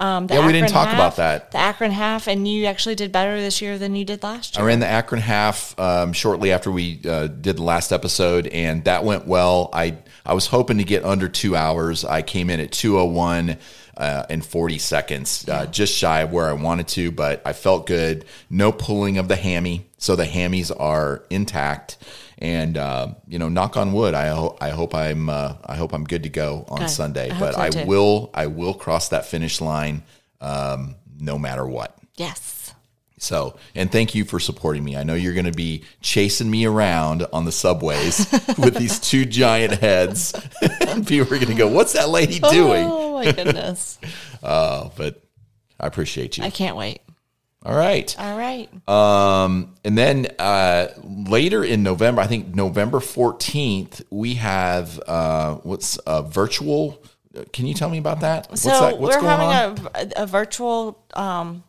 Um, Yeah, we didn't Akron talk half- about that. The Akron half, and you actually did better this year than you did last year. I ran the Akron half um, shortly after we uh, did the last episode, and that went well. I I was hoping to get under two hours. I came in at two oh one uh, and forty seconds, uh, just shy of where I wanted to, but I felt good. No pulling of the hammy, so the hammies are intact. And uh, you know, knock on wood. I ho- I hope I'm uh, I hope I'm good to go on Good. Sunday. I but so, I too. will I will cross that finish line um, no matter what. yes. So, and thank you for supporting me. I know you're going to be chasing me around on the subways [laughs] with these two giant heads. [laughs] and people are going to go, What's that lady doing? Oh my goodness! Oh, [laughs] but I appreciate you. I can't wait. All right. All right. Um, and then uh, later in November, I think November 14th, we have uh, what's a virtual. Can you tell me about that? What's so that? What's we're going having on? A, a virtual um,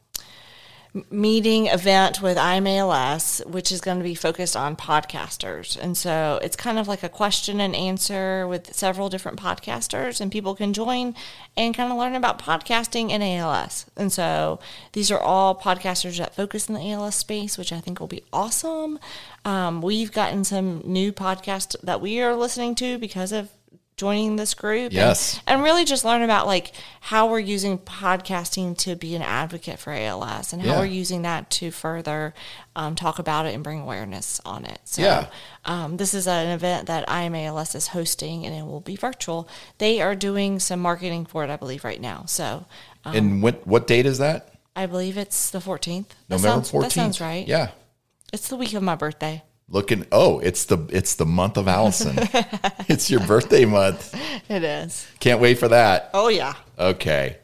meeting event with I AM ALS, which is going to be focused on podcasters. And so it's kind of like a question and answer with several different podcasters, and people can join and kind of learn about podcasting and ALS. And so these are all podcasters that focus in the ALS space, which I think will be awesome. Um, we've gotten some new podcasts that we are listening to because of joining this group and- Yes. and really just learn about like how we're using podcasting to be an advocate for ALS and how Yeah. we're using that to further um, talk about it and bring awareness on it. So, Yeah. um, this is an event that I AM ALS is hosting and it will be virtual. They are doing some marketing for it, I believe, right now. So, um, and what, what date is that? I believe it's the 14th. That November sounds, 14th. That sounds right. Yeah. It's the week of my birthday. Looking, oh, it's the it's the month of Alison. [laughs] it's your birthday month. It is. Can't wait for that. Oh, yeah. Okay.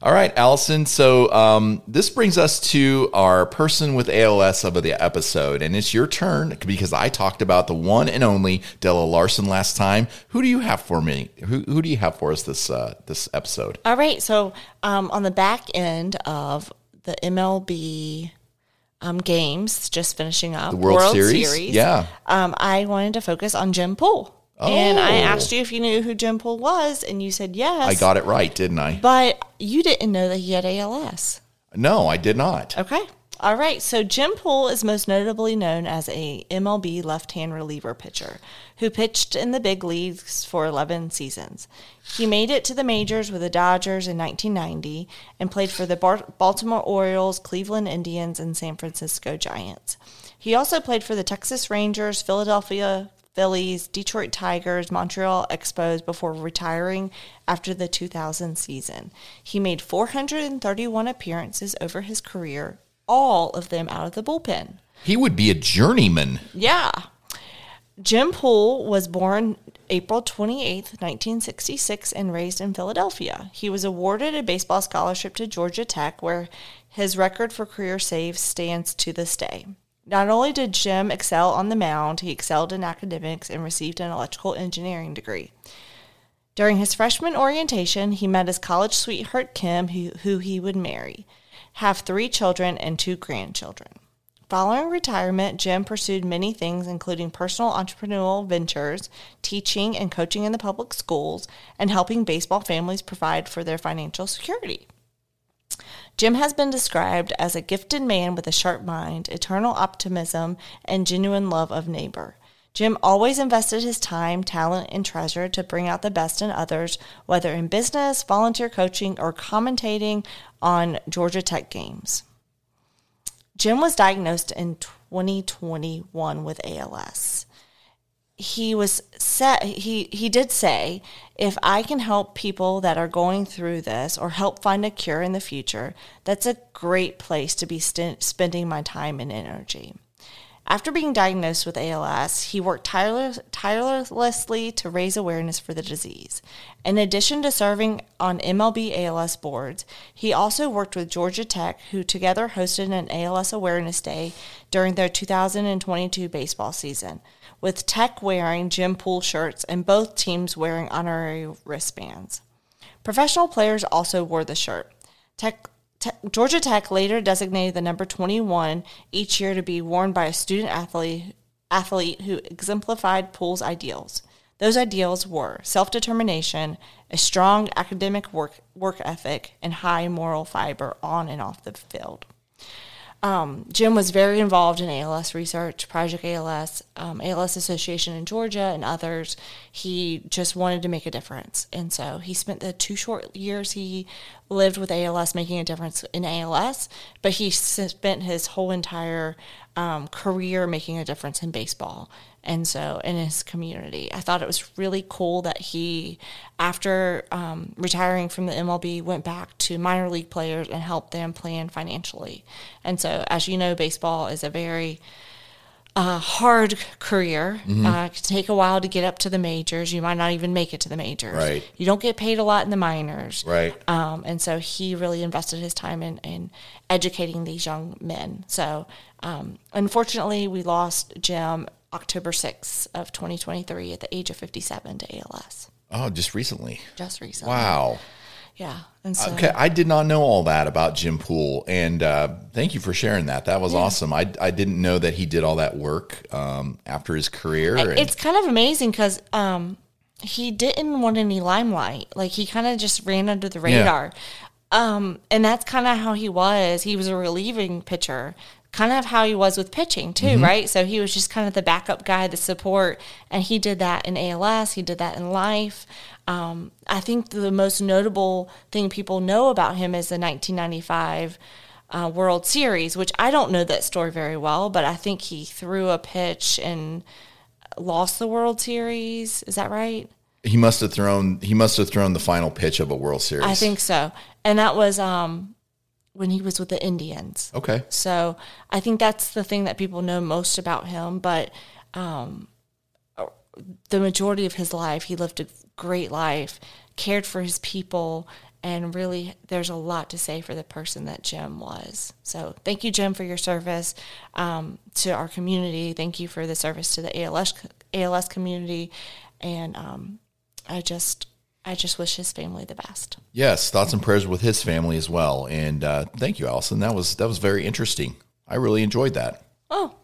All right, Alison. So um, this brings us to our person with ALS of the episode, and it's your turn because I talked about the one and only Della Larson last time. Who do you have for me? Who, who do you have for us this uh, this episode? All right. So um, on the back end of the MLB um, games just finishing up. The World, Series? Yeah. Um, I wanted to focus on Jim Poole. And I Oh. asked you if you knew who Jim Poole was, and you said yes. I got it right, didn't I? But you didn't know that he had ALS. No, I did not. Okay. All right. So Jim Poole is most notably known as a MLB left-hand reliever pitcher who pitched in the big leagues for 11 seasons. He made it to the majors with the Dodgers in 1990 and played for the Baltimore Orioles, Cleveland Indians, and San Francisco Giants. He also played for the Texas Rangers, Philadelphia Phillies, Detroit Tigers, Montreal Expos before retiring after the 2000 season. He made 431 appearances over his career, all of them out of the bullpen. He would be a journeyman. Yeah. Jim Poole was born April 28th, 1966, and raised in Philadelphia. He was awarded a baseball scholarship to Georgia Tech, where his record for career saves stands to this day. Not only did Jim excel on the mound, he excelled in academics and received an electrical engineering degree. During his freshman orientation, he met his college sweetheart Kim, who, who he would marry, have three children and two grandchildren. Following retirement, Jim pursued many things, including personal entrepreneurial ventures, teaching and coaching in the public schools, and helping baseball families provide for their financial security. Jim has been described as a gifted man with a sharp mind, eternal optimism, and genuine love of neighbor. Jim always invested his time, talent, and treasure to bring out the best in others, whether in business, volunteer coaching, or commentating on Georgia Tech games. Jim was diagnosed in 2021 with ALS. He was set he he did say if I can help people that are going through this or help find a cure in the future, that's a great place to be st- spending my time and energy. After being diagnosed with ALS, he worked tireless, tirelessly to raise awareness for the disease. In addition to serving on MLB ALS boards, he also worked with Georgia Tech, who together hosted an ALS Awareness Day during their 2022 baseball season, with Tech wearing Jim Poole shirts and both teams wearing honorary wristbands. Professional players also wore the shirt. Tech Te- Georgia Tech later designated the number 21 each year to be worn by a student athlete, athlete who exemplified Poole's ideals. Those ideals were self determination, a strong academic work, work ethic, and high moral fiber on and off the field. Um, Jim was very involved in ALS research, Project ALS, um, ALS Association in Georgia, and others. He just wanted to make a difference. And so he spent the two short years he lived with ALS making a difference in ALS, but he spent his whole entire um, career making a difference in baseball. And so in his community, I thought it was really cool that he, after um, retiring from the MLB, went back to minor league players and helped them plan financially. And so, as you know, baseball is a very uh, hard career. Uh, it can take a while to get up to the majors. You might not even make it to the majors. Right. You don't get paid a lot in the minors. Right. Um, and so he really invested his time in, in educating these young men. So um, unfortunately, we lost Jim October 6th of 2023 at the age of 57 to ALS Oh, just recently. just recently. Wow. Yeah. And so Okay, I did not know all that about Jim Poole, and uh, thank you for sharing that. That was awesome. I, I didn't know that he did all that work um, after his career. and- it's kind of amazing because um, he didn't want any limelight. Like he kind of just ran under the radar. Um, and that's kind of how he was. He was a relieving pitcher, kind of how he was with pitching too, right? So he was just kind of the backup guy, the support, and he did that in ALS. He did that in life. Um, I think the most notable thing people know about him is the 1995 uh, World Series, which I don't know that story very well, but I think he threw a pitch and lost the World Series. Is that right? he must have thrown he must have thrown the final pitch of a World Series. I think so. And that was um, when he was with the Indians. Okay. So I think that's the thing that people know most about him. But um, the majority of his life, he lived a great life, cared for his people, and really, there's a lot to say for the person that Jim was. So thank you, Jim, for your service um, to our community. Thank you for the service to the ALS ALS community, and um, I just I just wish his family the best. Yes, thoughts and prayers with his family as well. And uh, thank you, Alison. That was that was very interesting. I really enjoyed that. Oh,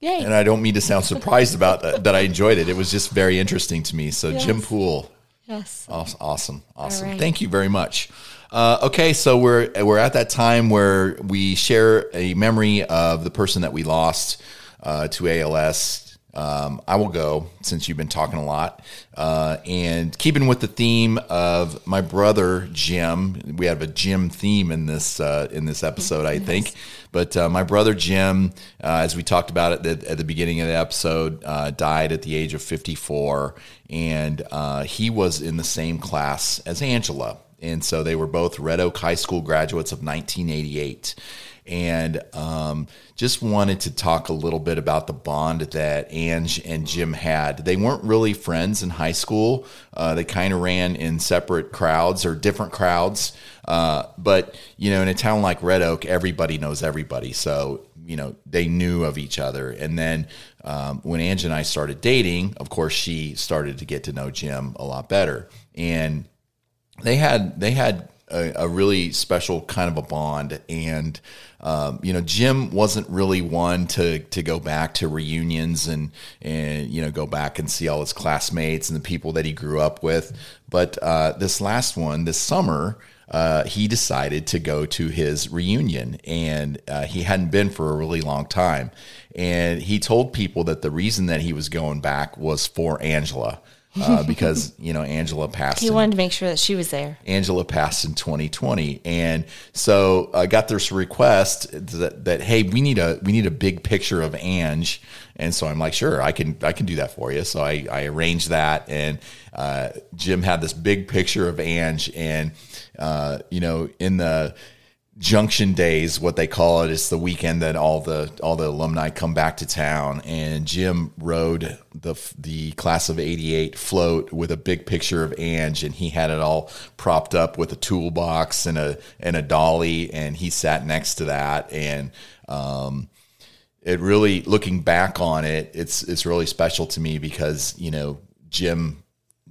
yay! And I don't mean to sound surprised about that, that I enjoyed it. It was just very interesting to me. So, Jim Yes. Poole, yes. Awesome, awesome, awesome. right. Thank you very much. Uh, okay, so we're we're at that time where we share a memory of the person that we lost uh, to ALS. Um, I will go since you've been talking a lot, uh, and keeping with the theme of my brother Jim. We have a Jim theme in this uh, in this episode, I think. But uh, my brother Jim, uh, as we talked about at the, at the beginning of the episode, uh, died at the age of 54, and uh, he was in the same class as Angela. And so they were both Red Oak High School graduates of 1988. And um, just wanted to talk a little bit about the bond that Ange and Jim had. They weren't really friends in high school. Uh, they kind of ran in separate crowds or different crowds. Uh, but, you know, in a town like Red Oak, everybody knows everybody. So, you know, they knew of each other. And then um, when Ange and I started dating, of course, she started to get to know Jim a lot better. And they had they had a, a really special kind of a bond. And um, you know Jim wasn't really one to to go back to reunions and and you know go back and see all his classmates and the people that he grew up with. But uh, this last one this summer uh, he decided to go to his reunion and uh, he hadn't been for a really long time. And he told people that the reason that he was going back was for Angela uh, because you know Angela passed He in- wanted to make sure that she was there. Angela passed in 2020, and so I got this request that, that hey, we need a we need a big picture of Ange, and so I'm like, sure, I can I can do that for you. So I I arranged that, and uh, Jim had this big picture of Ange, and uh, you know in the junction days what they call it. it is the weekend that all the all the alumni come back to town and Jim rode the the class of 88 float with a big picture of Ange and he had it all propped up with a toolbox and a and a dolly and he sat next to that and um it really looking back on it it's it's really special to me because you know Jim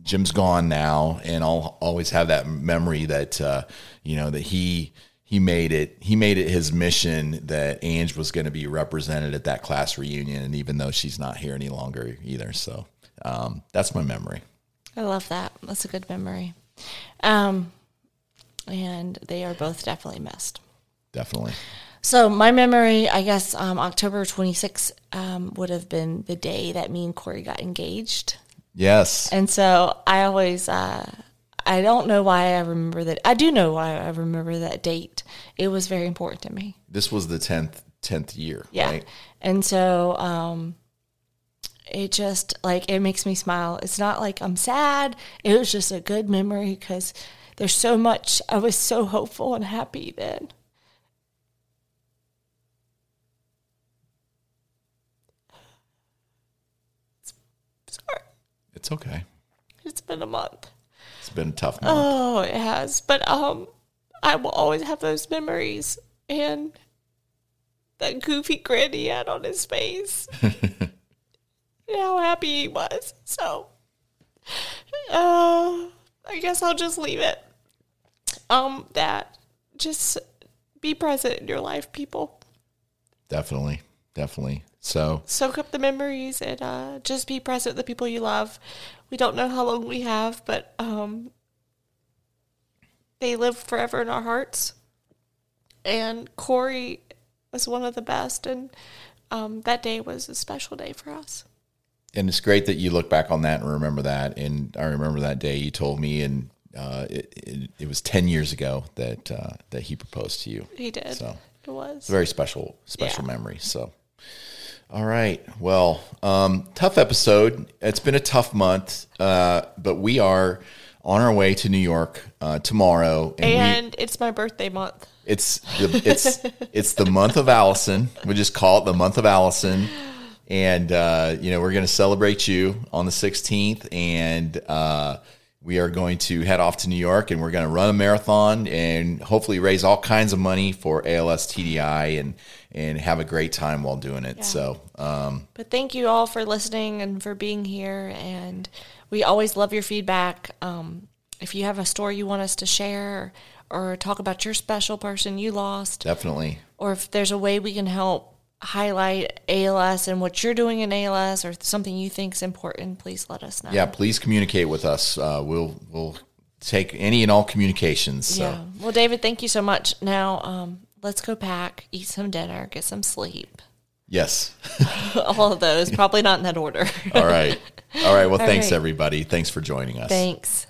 Jim's gone now, and I'll always have that memory that uh, you know that he he made it he made it his mission that Ange was going to be represented at that class reunion, and even though she's not here any longer either, so um, that's my memory. I love that. That's a good memory. Um, and they are both definitely missed. Definitely. So my memory, I guess, um, October 26th um, would have been the day that me and Corey got engaged. Yes. And so I always, uh, I don't know why I remember that. I do know why I remember that date. It was very important to me. This was the tenth tenth year. Yeah. Right? And so um it just like it makes me smile. It's not like I'm sad. It was just a good memory because there's so much I was so hopeful and happy then. [sighs] Sorry. It's okay. It's been a month. It's been a tough month. Oh, it has. But um I will always have those memories and that goofy grin he had on his face. [laughs] and how happy he was. So uh I guess I'll just leave it. Um that just be present in your life, people. Definitely. Definitely. So Soak up the memories and uh just be present with the people you love. We don't know how long we have, but um they live forever in our hearts. And Corey was one of the best and um, that day was a special day for us. and it's great that you look back on that and remember that. And I remember that day you told me, and uh, it, it, it was ten years ago that uh, that he proposed to you. He did. So It was. a very special special Yeah. memory. So, all right, well, um, tough episode. It's been a tough month, uh, but we are on our way to New York uh, tomorrow, and, we, it's my birthday month. it's the, it's [laughs] it's the month of Alison. We just call it the month of Alison, and uh, you know we're going to celebrate you on the 16th, and uh, we are going to head off to New York, and we're going to run a marathon, and hopefully raise all kinds of money for ALS TDI, and and have a great time while doing it. So um, But thank you all for listening and for being here. And we always love your feedback. Um, if you have a story you want us to share or talk about your special person you lost, Definitely. or if there's a way we can help highlight ALS and what you're doing in ALS or something you think is important, please let us know. Yeah, please communicate with us. Uh, we'll we'll take any and all communications. So. Yeah. Well, David, thank you so much. Now, um, let's go pack, eat some dinner, get some sleep. Yes. [laughs] All of those, probably not in that order. All right. All right. Well, thanks right. everybody. Thanks for joining us. Thanks.